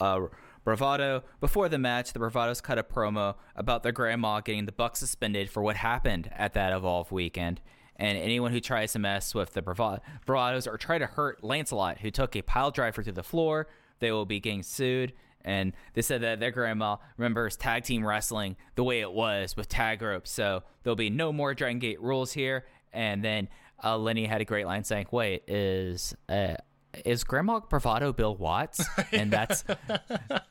uh, Bravado. Before the match, the Bravados cut a promo about their grandma getting the Bucks suspended for what happened at that Evolve weekend. And anyone who tries to mess with the Brava- Bravados or try to hurt Lancelot, who took a pile driver to the floor, they will be getting sued. And they said that their grandma remembers tag team wrestling the way it was with tag ropes. So there'll be no more Dragon Gate rules here. And then uh, Lenny had a great line saying, "Wait, is uh, is Grandma Bravado Bill Watts?" And that's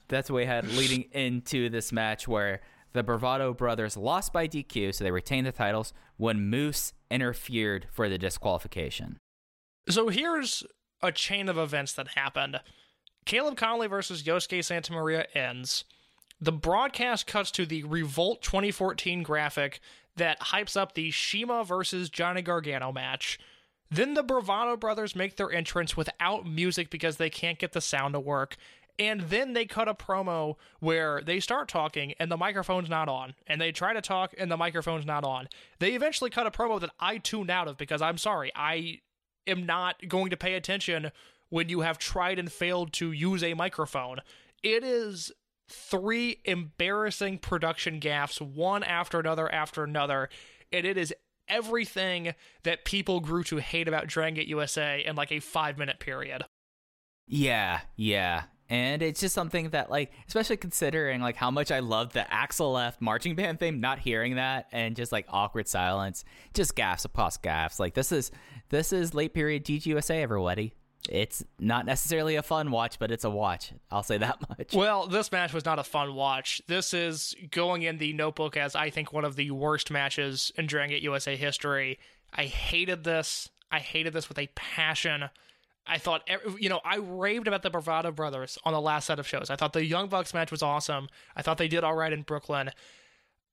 that's what we had leading into this match where the Bravado brothers lost by DQ, so they retained the titles when Moose interfered for the disqualification. So here's a chain of events that happened. Caleb Konley versus Yosuke Santa Maria ends. The broadcast cuts to the Revolt 2014 graphic that hypes up the CIMA versus Johnny Gargano match. Then the Bravado brothers make their entrance without music because they can't get the sound to work. And then they cut a promo where they start talking and the microphone's not on. And they try to talk and the microphone's not on. They eventually cut a promo that I tuned out of because I'm sorry, I am not going to pay attention when you have tried and failed to use a microphone. It is three embarrassing production gaffes, one after another after another, and it is everything that people grew to hate about Dragon Gate USA in like a five minute period. Yeah, yeah. And it's just something that, like, especially considering like how much I loved the Axel left marching band theme, not hearing that and just like awkward silence, just gaffs upon gaffs. Like this is this is late period DGUSA, everybody. It's not necessarily a fun watch, but it's a watch. I'll say that much. Well, this match was not a fun watch. This is going in the notebook as I think one of the worst matches in Dragon Gate USA history. I hated this. I hated this with a passion. I thought, you know, I raved about the Bravado Brothers on the last set of shows. I thought the Young Bucks match was awesome. I thought they did all right in Brooklyn.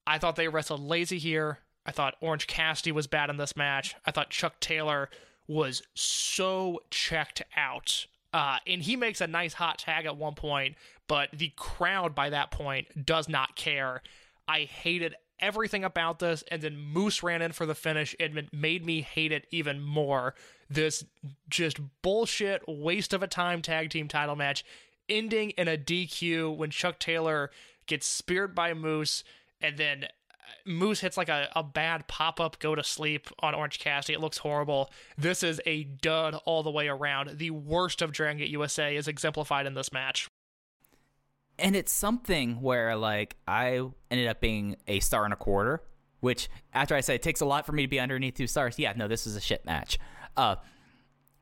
I thought they wrestled lazy here. I thought Orange Cassidy was bad in this match. I thought Chuck Taylor was so checked out. Uh, and he makes a nice hot tag at one point, but the crowd by that point does not care. I hated everything about this, and then Moose ran in for the finish. It made me hate it even more. This just bullshit waste of a time tag team title match ending in a DQ when Chuck Taylor gets speared by Moose, and then Moose hits like a, a bad pop up go to sleep on Orange Cassidy. It looks horrible. This is a dud all the way around. The worst of Dragon Gate USA is exemplified in this match. and it's something where like I ended up being a star and a quarter, which after I say it takes a lot for me to be underneath two stars. Yeah, no, this is a shit match. Uh,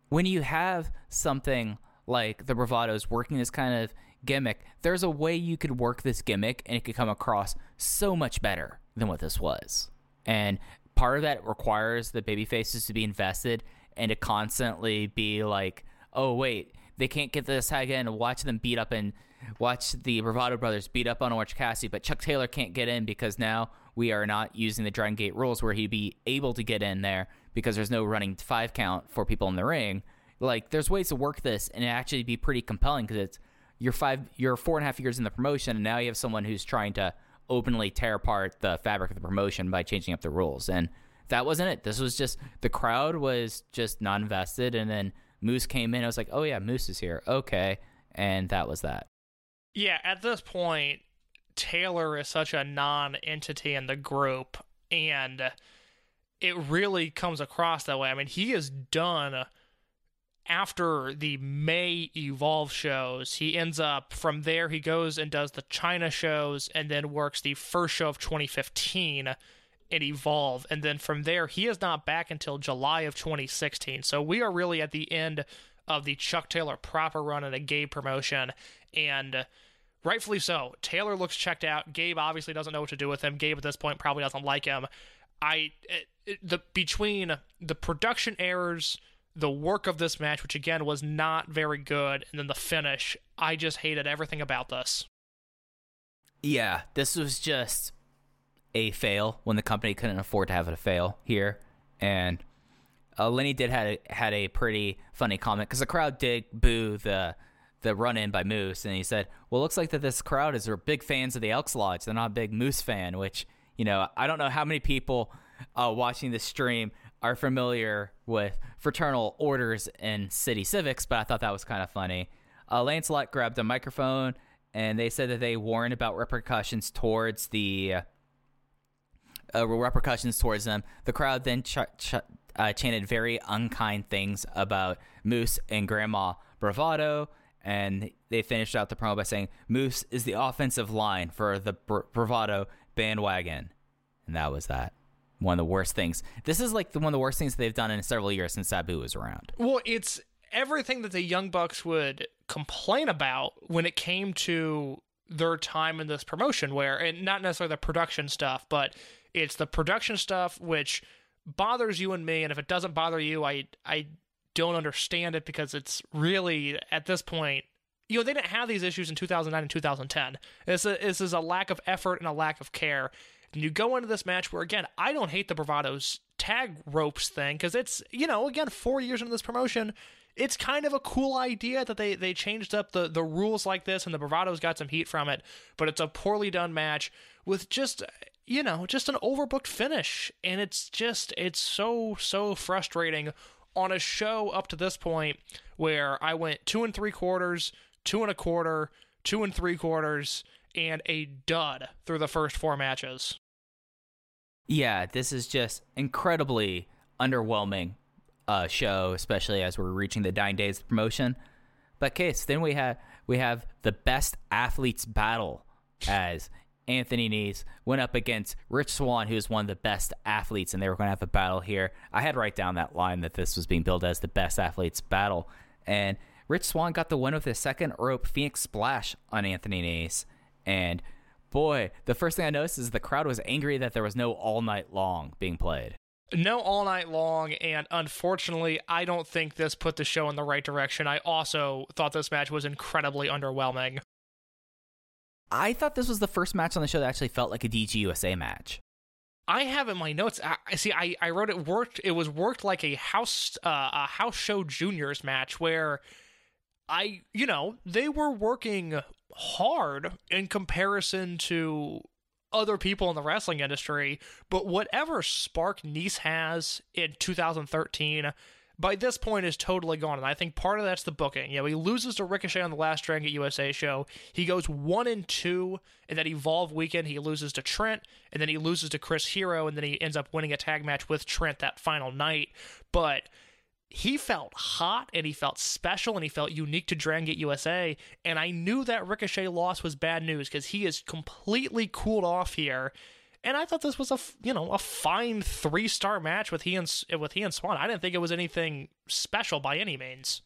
when you have something like the Bravados working this kind of gimmick, there's a way you could work this gimmick and it could come across so much better than what this was. And part of that requires the baby faces to be invested and to constantly be like, oh wait, they can't get this tag in watch them beat up and watch the Bravado brothers beat up on Orange but Chuck Taylor can't get in because now we are not using the Dragon Gate rules where he'd be able to get in there because there's no running five count for people in the ring. Like there's ways to work this and it actually be pretty compelling because it's you're five you're four and a half years in the promotion and now you have someone who's trying to openly tear apart the fabric of the promotion by changing up the rules and that wasn't it. This was just the crowd was just not invested and then Moose came in. I was like, oh yeah, Moose is here. Okay, and that was that. Yeah, at this point, Taylor is such a non entity in the group, and it really comes across that way. I mean, he is done after the May Evolve shows. He ends up from there, he goes and does the China shows and then works the first show of 2015 in Evolve. And then from there, he is not back until July of 2016. So we are really at the end of the Chuck Taylor proper run in a Gabe promotion. And rightfully so. Taylor looks checked out. Gabe obviously doesn't know what to do with him. Gabe at this point probably doesn't like him. I it- the between the production errors, the work of this match, which again was not very good, and then the finish, I just hated everything about this. Yeah, this was just a fail when the company couldn't afford to have it a fail here. And uh, Lenny did had a, had a pretty funny comment because the crowd did boo the the run in by Moose, and he said, "Well, looks like that this crowd is are big fans of the Elks Lodge. They're not a big Moose fan." Which you know, I don't know how many people uh, watching this stream are familiar with fraternal orders in city civics, but I thought that was kind of funny. Uh, Lancelot grabbed a microphone, and they said that they warned about repercussions towards the uh, repercussions towards them. The crowd then ch- ch- uh, chanted very unkind things about Moose and Grandma Bravado, and they finished out the promo by saying Moose is the offensive line for the Br- Bravado bandwagon, and that was that. One of the worst things. This is like the, one of the worst things they've done in several years since Sabu was around. Well, it's everything that the Young Bucks would complain about when it came to their time in this promotion, where, and not necessarily the production stuff, but it's the production stuff which bothers you and me. And if it doesn't bother you, I, I don't understand it because it's really, at this point, you know, they didn't have these issues in 2009 and 2010. This is, this is a lack of effort and a lack of care. And you go into this match where, again, I don't hate the Bravado's tag ropes thing because it's, you know, again, four years into this promotion, it's kind of a cool idea that they, they changed up the, the rules like this and the Bravado's got some heat from it, but it's a poorly done match with just, you know, just an overbooked finish. And it's just, it's so, so frustrating on a show up to this point where I went two and three quarters, two and a quarter, two and three quarters, and a dud through the first four matches. Yeah, this is just incredibly underwhelming uh, show, especially as we're reaching the nine days of promotion. But case then we have we have the best athletes battle as Anthony Nese went up against Rich Swann, who's one of the best athletes, and they were going to have a battle here. I had write down that line that this was being billed as the best athletes battle, and Rich Swann got the win with his second rope Phoenix Splash on Anthony Nese, and boy, the first thing I noticed is the crowd was angry that there was no all night long being played. No all night long, and unfortunately, I don't think this put the show in the right direction. I also thought this match was incredibly underwhelming. I thought this was the first match on the show that actually felt like a DGUSA match. I have in my notes. I see. I, I wrote it worked. It was worked like a house uh, a house show juniors match where I you know they were working hard in comparison to other people in the wrestling industry. But whatever spark Nese has in 2013. By this point, is totally gone, and I think part of that's the booking. You know, he loses to Ricochet on the last Dragon Gate USA show. He goes one and two in that Evolve weekend. He loses to Trent, and then he loses to Chris Hero, and then he ends up winning a tag match with Trent that final night. But he felt hot and he felt special and he felt unique to Dragon USA. And I knew that Ricochet loss was bad news because he is completely cooled off here. And I thought this was a you know a fine three star match with he and with he and Swann. I didn't think it was anything special by any means.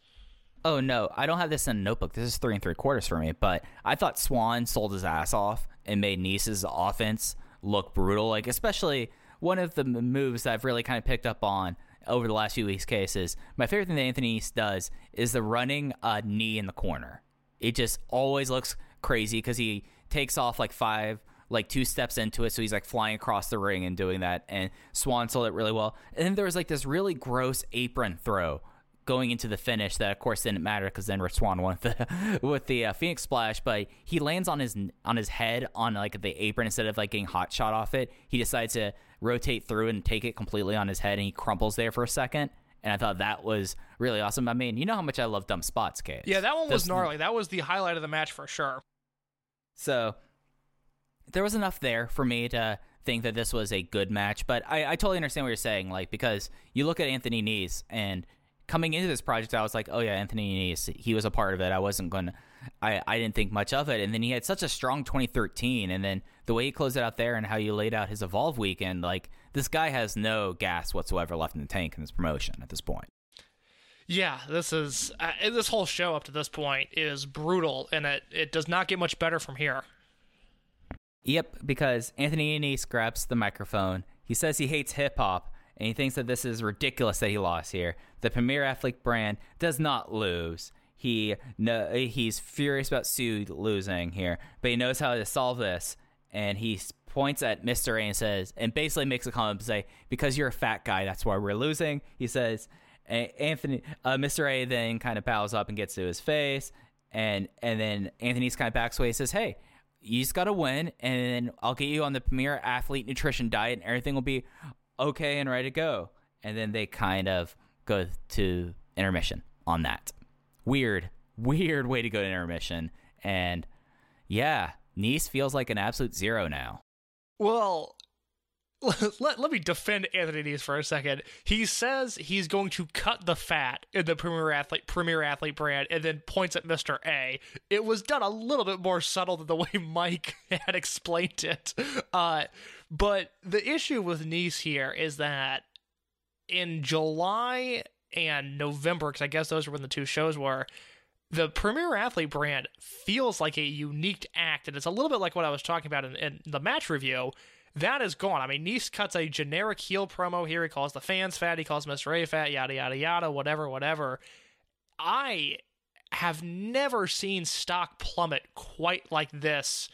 Oh no, I don't have this in a notebook. This is three and three quarters for me. But I thought Swann sold his ass off and made Nese's offense look brutal. Like especially one of the moves that I've really kind of picked up on over the last few weeks' cases. My favorite thing that Anthony Nese does is the running uh, knee in the corner. It just always looks crazy because he takes off like five, like two steps into it, so he's like flying across the ring and doing that. And Swann sold it really well. And then there was like this really gross apron throw going into the finish that of course didn't matter because then Rich Swann won with the with the uh, Phoenix Splash, but he lands on his on his head on like the apron instead of like getting hot shot off it. He decides to rotate through and take it completely on his head, and he crumples there for a second. And I thought that was really awesome. I mean, you know how much I love dumb spots, Kate. Yeah, that one was This- gnarly. That was the highlight of the match for sure. So there was enough there for me to think that this was a good match. But I, I totally understand what you're saying, like because you look at Anthony Nese and coming into this project, I was like, oh yeah, Anthony Nese, he was a part of it. I wasn't going to. I, I didn't think much of it. And then he had such a strong 2013. And then the way he closed it out there and how you laid out his Evolve weekend, like, this guy has no gas whatsoever left in the tank in this promotion at this point. Yeah, this is uh, this whole show up to this point is brutal, and it it does not get much better from here. Yep, because Anthony Nese grabs the microphone. He says he hates hip hop and he thinks that this is ridiculous that he lost here. The Premier Athlete brand does not lose. He no, he's furious about Sue losing here, but he knows how to solve this. And he points at Mr. A and says, and basically makes a comment to say, because you're a fat guy, that's why we're losing. He says, Anthony, uh, Mr. A then kind of bows up and gets to his face, and and then Anthony's kind of backs away and says, hey, you just got to win, and I'll get you on the Premier Athlete Nutrition diet, and everything will be okay and ready to go. And then they kind of go to intermission on that. Weird, weird way to go to intermission. And yeah, Nese feels like an absolute zero now. Well, let, let me defend Anthony Nese for a second. He says he's going to cut the fat in the Premier Athlete Premier Athlete brand and then points at Mr. A. It was done a little bit more subtle than the way Mike had explained it. Uh, but the issue with Nese here is that in July and November, because I guess those were when the two shows were, the Premier Athlete brand feels like a unique act, and it's a little bit like what I was talking about in, in the match review. That is gone. I mean, Nese cuts a generic heel promo here. He calls the fans fat. He calls Mr. A fat. Yada yada yada. Whatever, whatever. I have never seen stock plummet quite like this.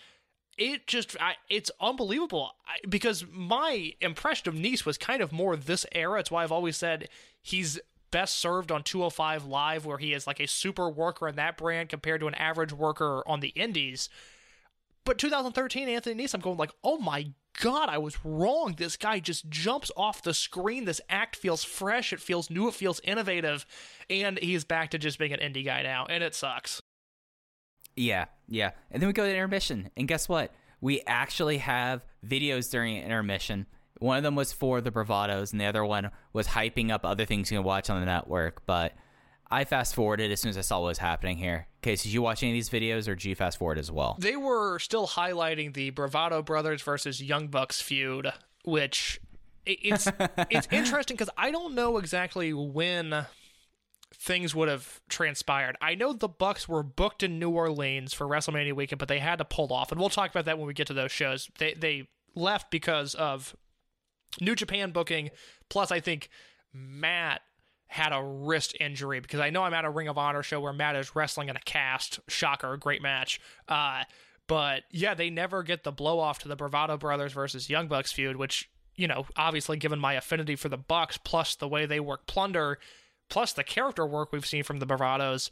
It just, I, it's unbelievable I, because my impression of Nese was kind of more this era. It's why I've always said he's best served on 205 Live, where he is like a super worker in that brand compared to an average worker on the Indies. But 2013, Anthony Nese, I'm going like, oh my god, I was wrong. This guy just jumps off the screen. This act feels fresh. It feels new. It feels innovative. And he's back to just being an indie guy now, and it sucks. Yeah, yeah. And then we go to intermission. And guess what? We actually have videos during intermission. One of them was for the bravados, and the other one was hyping up other things you can watch on the network. But I fast forwarded as soon as I saw what was happening here. Okay, so did you watch any of these videos or did you fast forward as well? They were still highlighting the Bravado Brothers versus Young Bucks feud, which it's it's interesting because I don't know exactly when things would have transpired. I know the Bucks were booked in New Orleans for WrestleMania weekend, but they had to pull off, and we'll talk about that when we get to those shows. They they left because of New Japan booking. Plus, I think Matt had a wrist injury because I know I'm at a Ring of Honor show where Matt is wrestling in a cast. Shocker, great match. Uh, but yeah, they never get the blow off to the Bravado Brothers versus Young Bucks feud, which you know, obviously given my affinity for the Bucks, plus the way they work Plunder, plus the character work we've seen from the Bravados.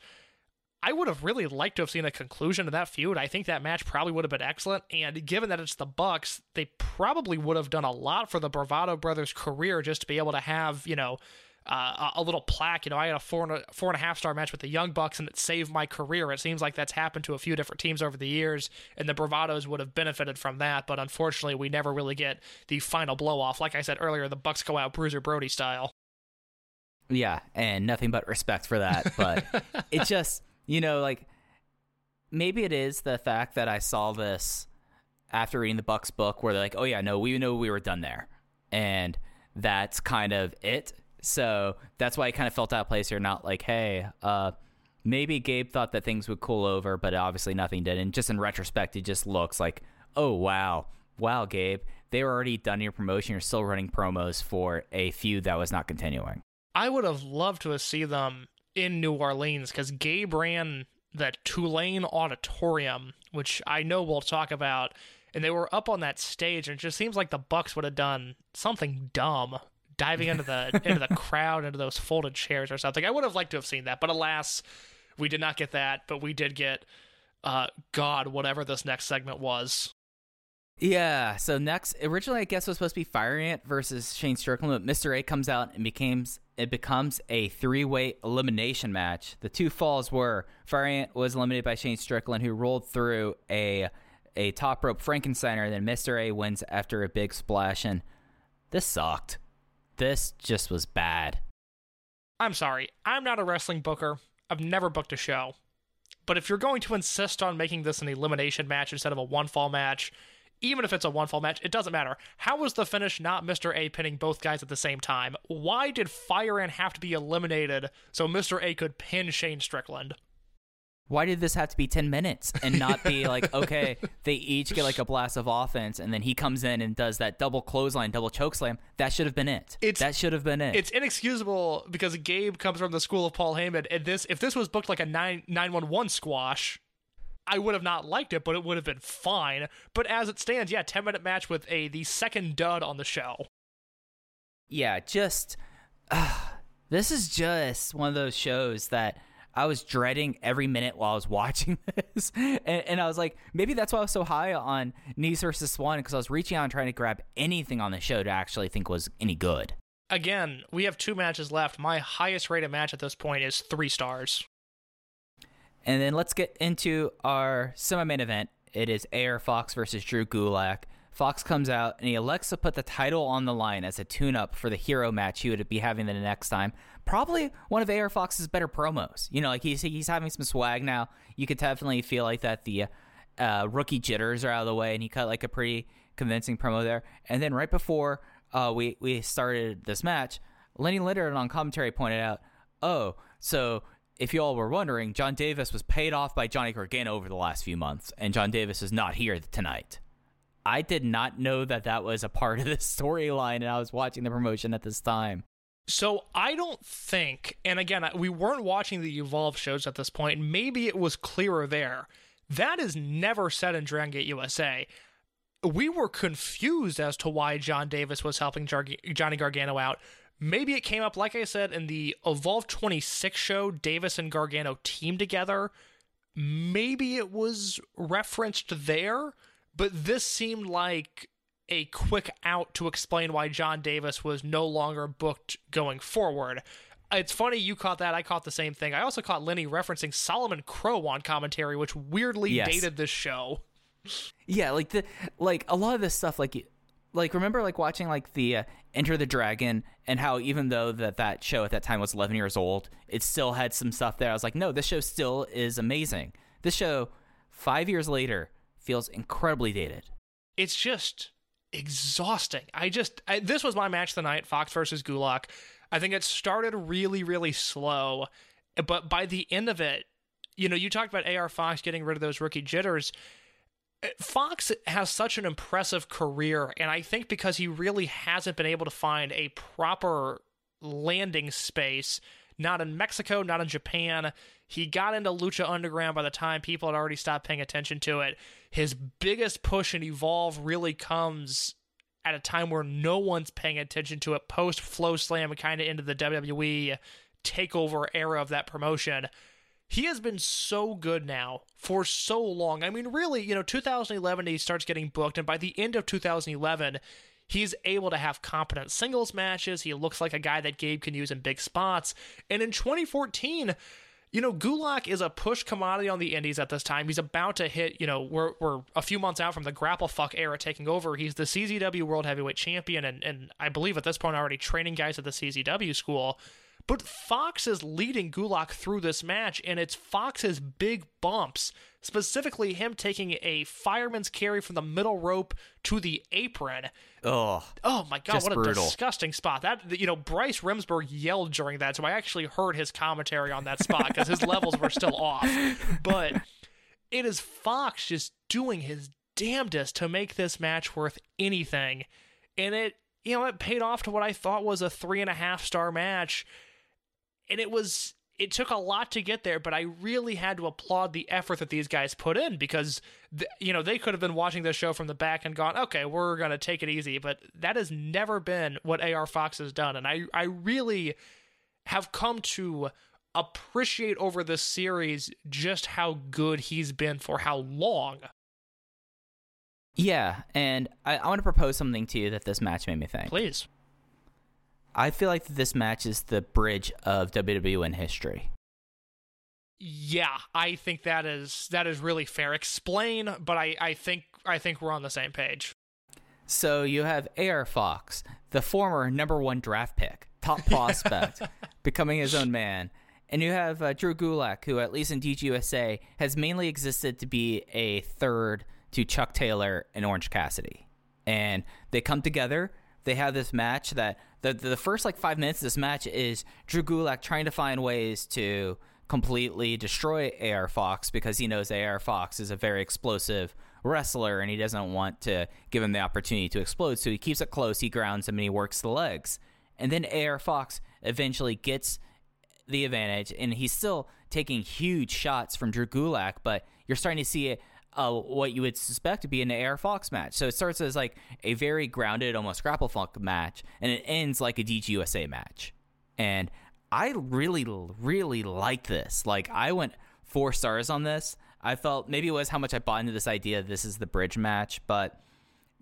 I would have really liked to have seen a conclusion to that feud. I think that match probably would have been excellent. And given that it's the Bucks, they probably would have done a lot for the Bravado brothers' career just to be able to have, you know, uh, a little plaque. You know, I had a four and a, four and a half star match with the Young Bucks, and it saved my career. It seems like that's happened to a few different teams over the years, and the Bravados would have benefited from that. But unfortunately, we never really get the final blow off. Like I said earlier, the Bucks go out Bruiser Brody style. Yeah, and nothing but respect for that. But it just, you know, like maybe it is the fact that I saw this after reading the Bucks book where they're like, oh, yeah, no, we know we were done there. And that's kind of it. So that's why I kind of felt out of place here. Not like, hey, uh, maybe Gabe thought that things would cool over, but obviously nothing did. And just in retrospect, it just looks like, oh, wow. Wow, Gabe. They were already done your promotion. You're still running promos for a feud that was not continuing. I would have loved to have seen them in New Orleans because Gabe ran the Tulane Auditorium, which I know we'll talk about, and they were up on that stage, and it just seems like the Bucks would have done something dumb, diving into the into the crowd, into those folded chairs or something. I would have liked to have seen that, but alas, we did not get that. But we did get, uh, God, whatever this next segment was. Yeah. So next, originally I guess was supposed to be Fire Ant versus Shane Strickland, but Mr. A comes out and becomes it becomes a three way elimination match. The two falls were Fire Ant was eliminated by Shane Strickland, who rolled through a a top rope Frankensteiner. Then Mr. A wins after a big splash, and this sucked. This just was bad. I'm sorry, I'm not a wrestling booker. I've never booked a show. But if you're going to insist on making this an elimination match instead of a one fall match, even if it's a one fall match, it doesn't matter. How was the finish not Mr. A pinning both guys at the same time? Why did Fire Ant have to be eliminated so Mr. A could pin Shane Strickland? Why did this have to be 10 minutes and not be like, okay, they each get like a blast of offense and then he comes in and does that double clothesline, double choke slam? That should have been it. It's- that should have been it. It's inexcusable because Gabe comes from the school of Paul Heyman, and this if this was booked like a 9 911 squash, I would have not liked it, but it would have been fine. But as it stands, yeah, 10 minute match with a the second dud on the show. yeah, just uh, this is just one of those shows that I was dreading every minute while I was watching this, and, and I was like, maybe that's why I was so high on Nese versus Swann because I was reaching out and trying to grab anything on the show to actually think was any good. Again, we have two matches left. My highest rated match at this point is three stars. And then let's get into our semi-main event. It is AR Fox versus Drew Gulak. Fox comes out and he elects to put the title on the line as a tune-up for the hero match he would be having the next time. Probably one of AR Fox's better promos. You know, like he's he's having some swag now. You could definitely feel like that the uh, rookie jitters are out of the way, and he cut like a pretty convincing promo there. And then right before uh, we we started this match, Lenny Leonard on commentary pointed out, "Oh, so if you all were wondering, John Davis was paid off by Johnny Gargano over the last few months, and John Davis is not here tonight." I did not know that that was a part of the storyline, and I was watching the promotion at this time. So I don't think, and again, we weren't watching the Evolve shows at this point. Maybe it was clearer there. That is never said in Dragon Gate USA. We were confused as to why John Davis was helping Jar- Johnny Gargano out. Maybe it came up, like I said, in the Evolve 26 show, Davis and Gargano team together. Maybe it was referenced there, but this seemed like a quick out to explain why John Davis was no longer booked going forward. It's funny you caught that. I caught the same thing. I also caught Lenny referencing Solomon Crowe on commentary, which weirdly Yes. dated this show. Yeah, like the like a lot of this stuff like like remember like watching like the uh, Enter the Dragon and how even though that that show at that time was 11 years old, it still had some stuff there. I was like, "No, this show still is amazing." This show 5 years later feels incredibly dated. It's just exhausting. I just I, this was my match of the night, Fox versus Gulak. I think it started really really slow, but by the end of it, you know, you talked about AR Fox getting rid of those rookie jitters. Fox has such an impressive career, and I think because he really hasn't been able to find a proper landing space, not in Mexico, not in Japan. He got into Lucha Underground by the time people had already stopped paying attention to it. His biggest push in Evolve really comes at a time where no one's paying attention to it post FloSlam kind of into the WWE takeover era of that promotion he has been so good now for so long. I mean, really, you know, 2011 he starts getting booked, and by the end of 2011, he's able to have competent singles matches. He looks like a guy that Gabe can use in big spots. And in 2014, you know, Gulak is a push commodity on the indies at this time. He's about to hit, you know, we're, we're a few months out from the grapple fuck era taking over. He's the CZW World Heavyweight Champion, and, and I believe at this point already training guys at the CZW school. But Fox is leading Gulak through this match, and it's Fox's big bumps, specifically him taking a fireman's carry from the middle rope to the apron. Oh, Oh my god, what a brutal. disgusting spot. That you know, Bryce Remsburg yelled during that, so I actually heard his commentary on that spot because his levels were still off. But it is Fox just doing his damnedest to make this match worth anything. And it you know, it paid off to what I thought was a three and a half star match. And it was it took a lot to get there, but I really had to applaud the effort that these guys put in because, th- you know, they could have been watching this show from the back and gone, okay, we're going to take it easy. But that has never been what AR Fox has done. And I, I really have come to appreciate over this series just how good he's been for how long. yeah, and I, I want to propose something to you that this match made me think. Please. I feel like this match is the bridge of WWE in history. Yeah, I think that is that is really fair. Explain, but I, I think I think we're on the same page. So you have AR Fox, the former number one draft pick, top prospect, becoming his own man. And you have uh, Drew Gulak, who, at least in DGUSA, has mainly existed to be a third to Chuck Taylor and Orange Cassidy. And they come together. They have this match that the, the first like five minutes of this match is Drew Gulak trying to find ways to completely destroy AR Fox because he knows AR Fox is a very explosive wrestler and he doesn't want to give him the opportunity to explode. So he keeps it close, he grounds him, and he works the legs. And then AR Fox eventually gets the advantage, and he's still taking huge shots from Drew Gulak, but you're starting to see it. Uh, what you would suspect to be an AR Fox match. So it starts as like a very grounded, almost grapple funk match, and it ends like a DGUSA match. And I really, really like this. Like I went four stars on this. I felt maybe it was how much I bought into this idea. This is the bridge match, but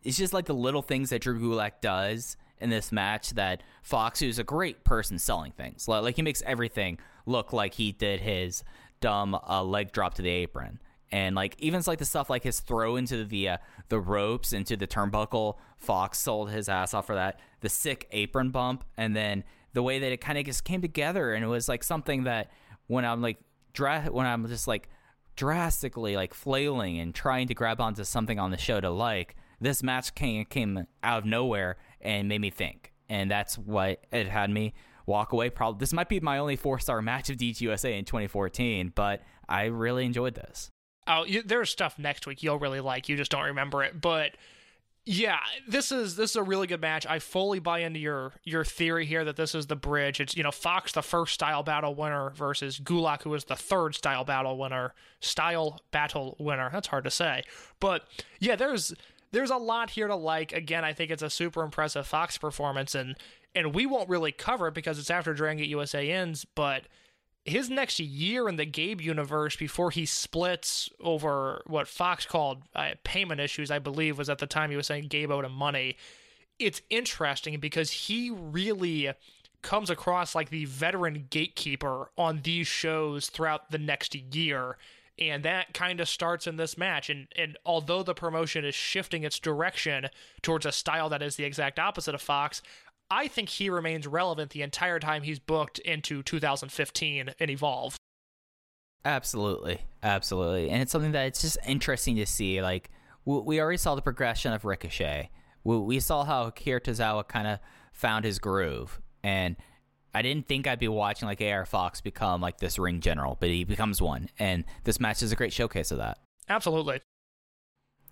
it's just like the little things that Drew Gulak does in this match that Fox, who's a great person selling things, like, like he makes everything look like he did his dumb uh, leg drop to the apron. And like even like the stuff like his throw into the uh, the ropes into the turnbuckle, Fox sold his ass off for that. The sick apron bump, and then the way that it kind of just came together, and it was like something that when I'm like dra- when I'm just like drastically like flailing and trying to grab onto something on the show to like, this match came came out of nowhere and made me think, and that's what it had me walk away. Probably this might be my only four star match of DGUSA in 2014, but I really enjoyed this. Oh, you, there's stuff next week you'll really like. You just don't remember it. But Yeah, this is this is a really good match. I fully buy into your your theory here that this is the bridge. It's you know Fox the first style battle winner versus Gulak who is the third style battle winner. Style battle winner. That's hard to say. But yeah, there's there's a lot here to like. Again, I think it's a super impressive Fox performance and and we won't really cover it because it's after Dragon Gate USA ends, but his next year in the Gabe universe before he splits over what Fox called uh, payment issues, I believe, was at the time he was saying Gabe owed him money. It's interesting because he really comes across like the veteran gatekeeper on these shows throughout the next year. And that kind of starts in this match. And, and although the promotion is shifting its direction towards a style that is the exact opposite of Fox, I think he remains relevant the entire time he's booked into 2015 and Evolve. Absolutely, absolutely, and it's something that it's just interesting to see. Like we, we already saw the progression of Ricochet. We, we saw how Akira Tozawa kind of found his groove, and I didn't think I'd be watching like AR Fox become like this ring general, but he becomes one, and this match is a great showcase of that. Absolutely.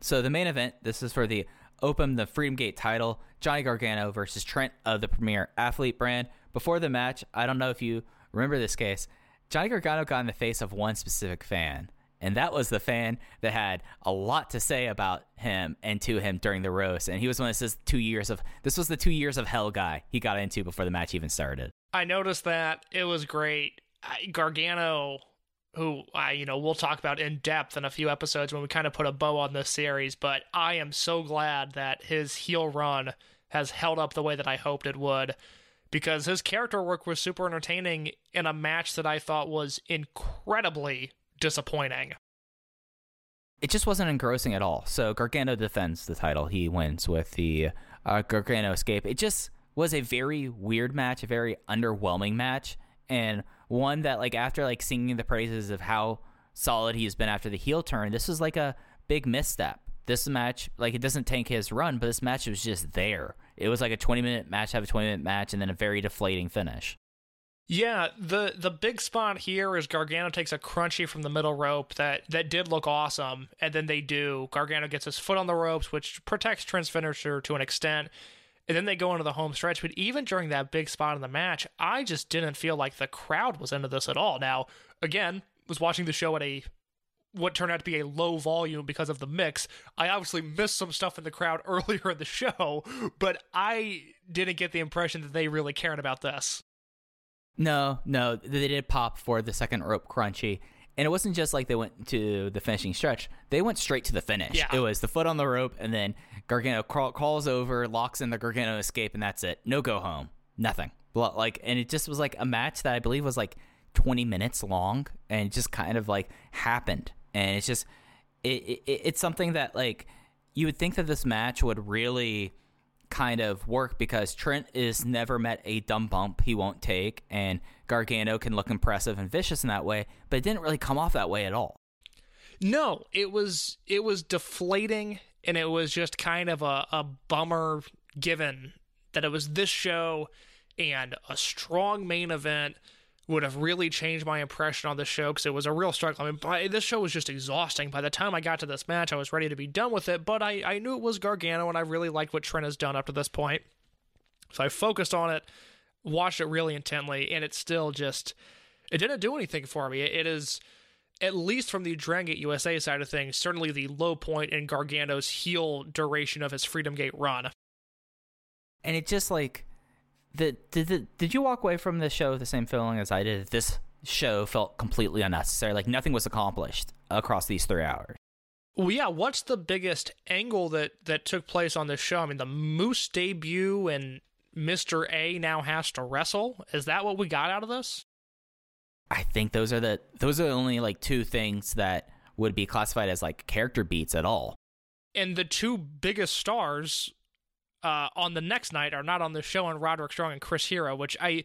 So the main event, this is for the Open the Freedom Gate title, Johnny Gargano versus Trent of the Premier Athlete brand. Before the match, I don't know if you remember this case, Johnny Gargano got in the face of one specific fan. And that was the fan that had a lot to say about him and to him during the roast. And he was one of his two years of this was the two years of hell guy he got into before the match even started. I noticed that. It was great. Gargano who I, you know, we'll talk about in depth in a few episodes when we kind of put a bow on this series, but I am so glad that his heel run has held up the way that I hoped it would because his character work was super entertaining in a match that I thought was incredibly disappointing. It just wasn't engrossing at all. So Gargano defends the title. He wins with the uh, Gargano escape. It just was a very weird match, a very underwhelming match, and one that like after like singing the praises of how solid he's been after the heel turn, this was like a big misstep. This match, like it doesn't tank his run, but this match was just there. It was like a 20 minute match, have a 20 minute match, and then a very deflating finish. Yeah, the the big spot here is Gargano takes a crunchy from the middle rope that that did look awesome, and then they do. Gargano gets his foot on the ropes, which protects Trent's finisher to an extent, and then they go into the home stretch. But even during that big spot in the match, I just didn't feel like the crowd was into this at all. Now, again, was watching the show at a what turned out to be a low volume because of the mix. I obviously missed some stuff in the crowd earlier in the show, but I didn't get the impression that they really cared about this. No, no, they did pop for the second rope crunchy. And it wasn't just like they went to the finishing stretch. They went straight to the finish. Yeah. It was the foot on the rope, and then Gargano crawl, crawls over, locks in the Gargano escape, and that's it. No go home. Nothing. Like, and it just was like a match that I believe was like 20 minutes long, and it just kind of like happened. And it's just, it, it it's something that like you would think that this match would really kind of work because Trent is never met a dumb bump he won't take, and Gargano can look impressive and vicious in that way, but it didn't really come off that way at all. No, it was it was deflating and it was just kind of a, a bummer given that it was this show and a strong main event would have really changed my impression on the show because it was a real struggle. I mean, by, this show was just exhausting. By the time I got to this match, I was ready to be done with it, but I, I knew it was Gargano and I really liked what Trent has done up to this point. So I focused on it, watched it really intently, and it still just it didn't do anything for me. It, it is at least from the Dragon Gate USA side of things, certainly the low point in Gargano's heel duration of his Freedom Gate run. And it just like the did the, did you walk away from the show with the same feeling as I did? This show felt completely unnecessary. Like nothing was accomplished across these three hours. Well, yeah. What's the biggest angle that that took place on this show? I mean, the Moose debut and Mister A now has to wrestle. Is that what we got out of this? I think those are the those are only like two things that would be classified as like character beats at all. And the two biggest stars uh, on the next night are not on the show, and Roderick Strong and Chris Hero, which I,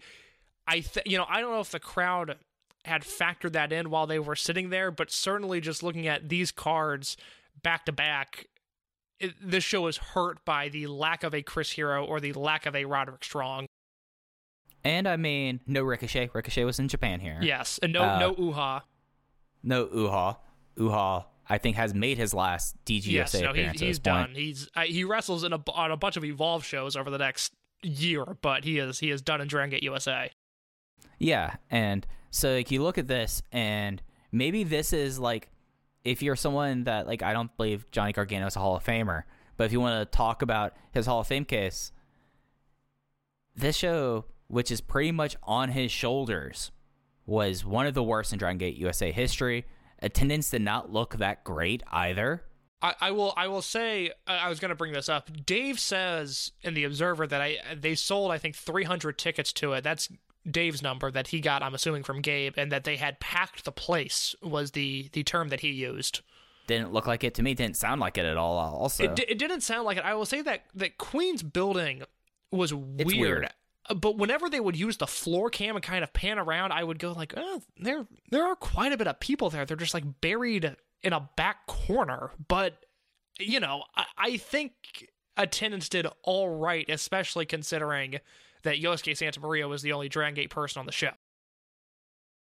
I, th- you know, I don't know if the crowd had factored that in while they were sitting there, but certainly just looking at these cards back to back, this show is hurt by the lack of a Chris Hero or the lack of a Roderick Strong. And I mean, no Ricochet. Ricochet was in Japan here. Yes, and no Uh, no Uhaa. No Uhaa. Uhaa I think has made his last DGUSA yes, no, appearance. he's point. done. He's uh, he wrestles in a, on a bunch of Evolve shows over the next year, but he is he is done in Dragon Gate USA. Yeah, and so like you look at this, and maybe this is like if you're someone that like I don't believe Johnny Gargano is a Hall of Famer, but if you want to talk about his Hall of Fame case, this show, which is pretty much on his shoulders, was one of the worst in Dragon Gate USA history. Attendance did not look that great either. I, I will I will say I was going to bring this up. Dave says in the Observer that I they sold I think 300 tickets to it. That's Dave's number that he got. I'm assuming from Gabe, and that they had packed the place was the the term that he used. Didn't look like it to me. Didn't sound like it at all. Also, It, di- it didn't sound like it. I will say that that Queen's building was weird. weird. But whenever they would use the floor cam and kind of pan around, I would go like, oh, there there are quite a bit of people there. They're just like buried in a back corner. But you know, I, I think attendance did all right, especially considering that Yosuke Santa Maria was the only Dragon Gate person on the show.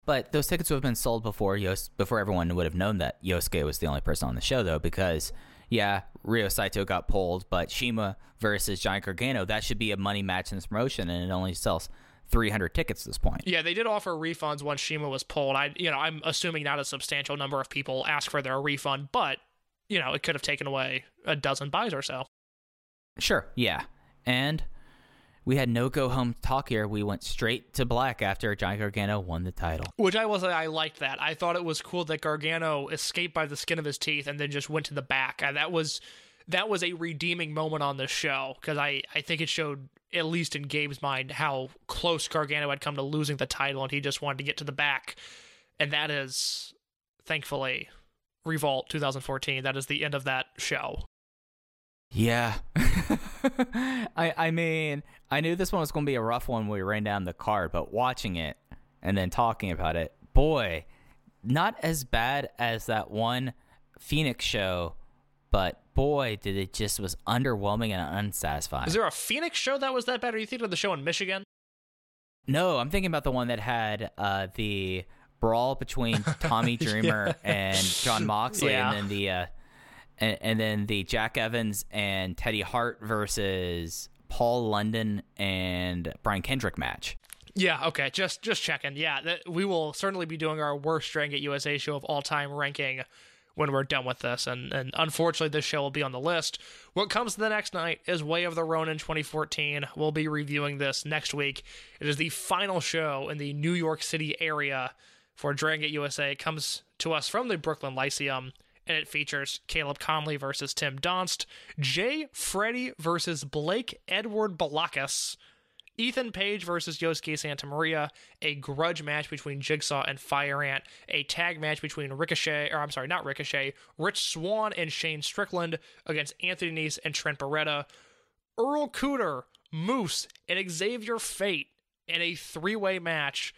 But those tickets would have been sold before Yos- before everyone would have known that Yosuke was the only person on the show, though, because yeah, Ryo Saito got pulled, but CIMA versus Johnny Gargano that should be a money match in this promotion, and it only sells 300 tickets at this point. Yeah, they did offer refunds once CIMA was pulled. I, you know, I'm assuming not a substantial number of people asked for their refund, but you know, it could have taken away a dozen buys or so. Sure, yeah, and we had no go home talk here. We went straight to black after Johnny Gargano won the title. Which I will say, I liked that. I thought it was cool that Gargano escaped by the skin of his teeth and then just went to the back. And that was that was a redeeming moment on the show because I I think it showed at least in Gabe's mind how close Gargano had come to losing the title, and he just wanted to get to the back. And that is, thankfully, Revolt 2014. That is the end of that show. Yeah. I I mean, I knew this one was going to be a rough one when we ran down the card, but watching it and then talking about it, boy, not as bad as that one Phoenix show, but boy, did it just was underwhelming and unsatisfying. Is there a Phoenix show that was that bad? Are you thinking of the show in Michigan? no, I'm thinking about the one that had uh, the brawl between Tommy Dreamer and Jon Moxley, Yeah. and then the uh, and, and then the Jack Evans and Teddy Hart versus Paul London and Brian Kendrick match. Yeah, okay, just just checking. Yeah, that, we will certainly be doing our worst Dragon Gate USA show of all time ranking when we're done with this, and and unfortunately this show will be on the list. What comes the next night is Way of the Ronin 2014. We'll be reviewing this next week. It is the final show in the New York City area for Dragon Gate USA. It comes to us from the Brooklyn Lyceum. And it features Caleb Konley versus Tim Donst, Jay Freddy versus Blake Edward Belakus, Ethan Page versus Yosuke Santa Maria, a grudge match between Jigsaw and Fire Ant, a tag match between Ricochet, or I'm sorry, not Ricochet, Rich Swann and Shane Strickland against Anthony Nese and Trent Beretta, Earl Cooter, Moose, and Xavier Fate in a three way match.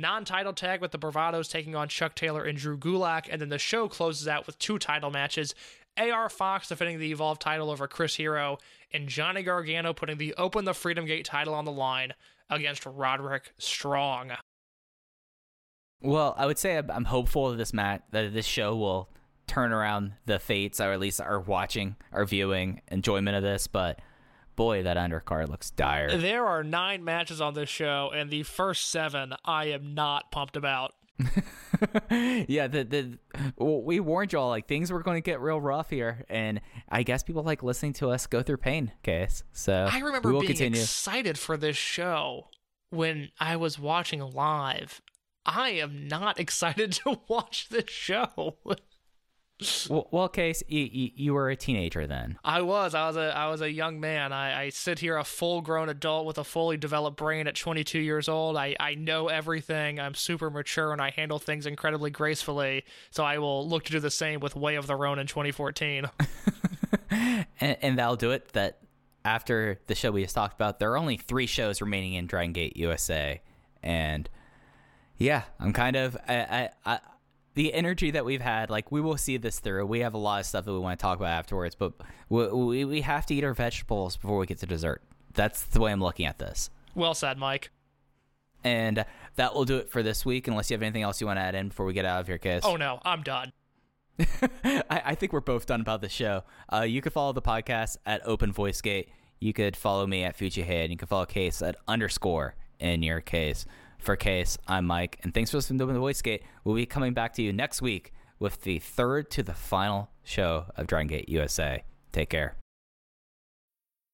Non title tag with the Bravados taking on Chuck Taylor and Drew Gulak, and then the show closes out with two title matches. AR Fox defending the Evolve title over Chris Hero, and Johnny Gargano putting the Open the Freedom Gate title on the line against Roderick Strong. Well, I would say I'm, hopeful that this mat that this show will turn around the fates, or at least our watching, our viewing enjoyment of this. But boy, that undercard looks dire. There are nine matches on this show, and the first seven I am not pumped about. yeah, the the well, we warned y'all like things were going to get real rough here, and I guess people like listening to us go through pain. Case so I remember being continue. excited for this show when I was watching live. I am not excited to watch this show. well, well, case you, you you were a teenager then. I was. I was a. I was a young man. I, I sit here, a full-grown adult with a fully developed brain at 22 years old. I, I know everything. I'm super mature, and I handle things incredibly gracefully. So I will look to do the same with Way of the Ronin 2014. and, and that'll do it. That after the show we just talked about, there are only three shows remaining in Dragon Gate USA, and yeah, I'm kind of I, I, I the energy that we've had. Like we will see this through. We have a lot of stuff that we want to talk about afterwards, but we we, we have to eat our vegetables before we get to dessert. That's the way I'm looking at this. well said, Mike. And that will do it for this week. Unless you have anything else you want to add in before we get out of here, Case. Oh no, I'm done. I, I think we're both done about the show. Uh, you can follow the podcast at Open Voice Gate. You could follow me at Future Head. You can follow Case at underscore in your case. For Case, I'm Mike, and thanks for listening to Open Voice Gate. We'll be coming back to you next week with the third to the final show of Dragon Gate USA. Take care.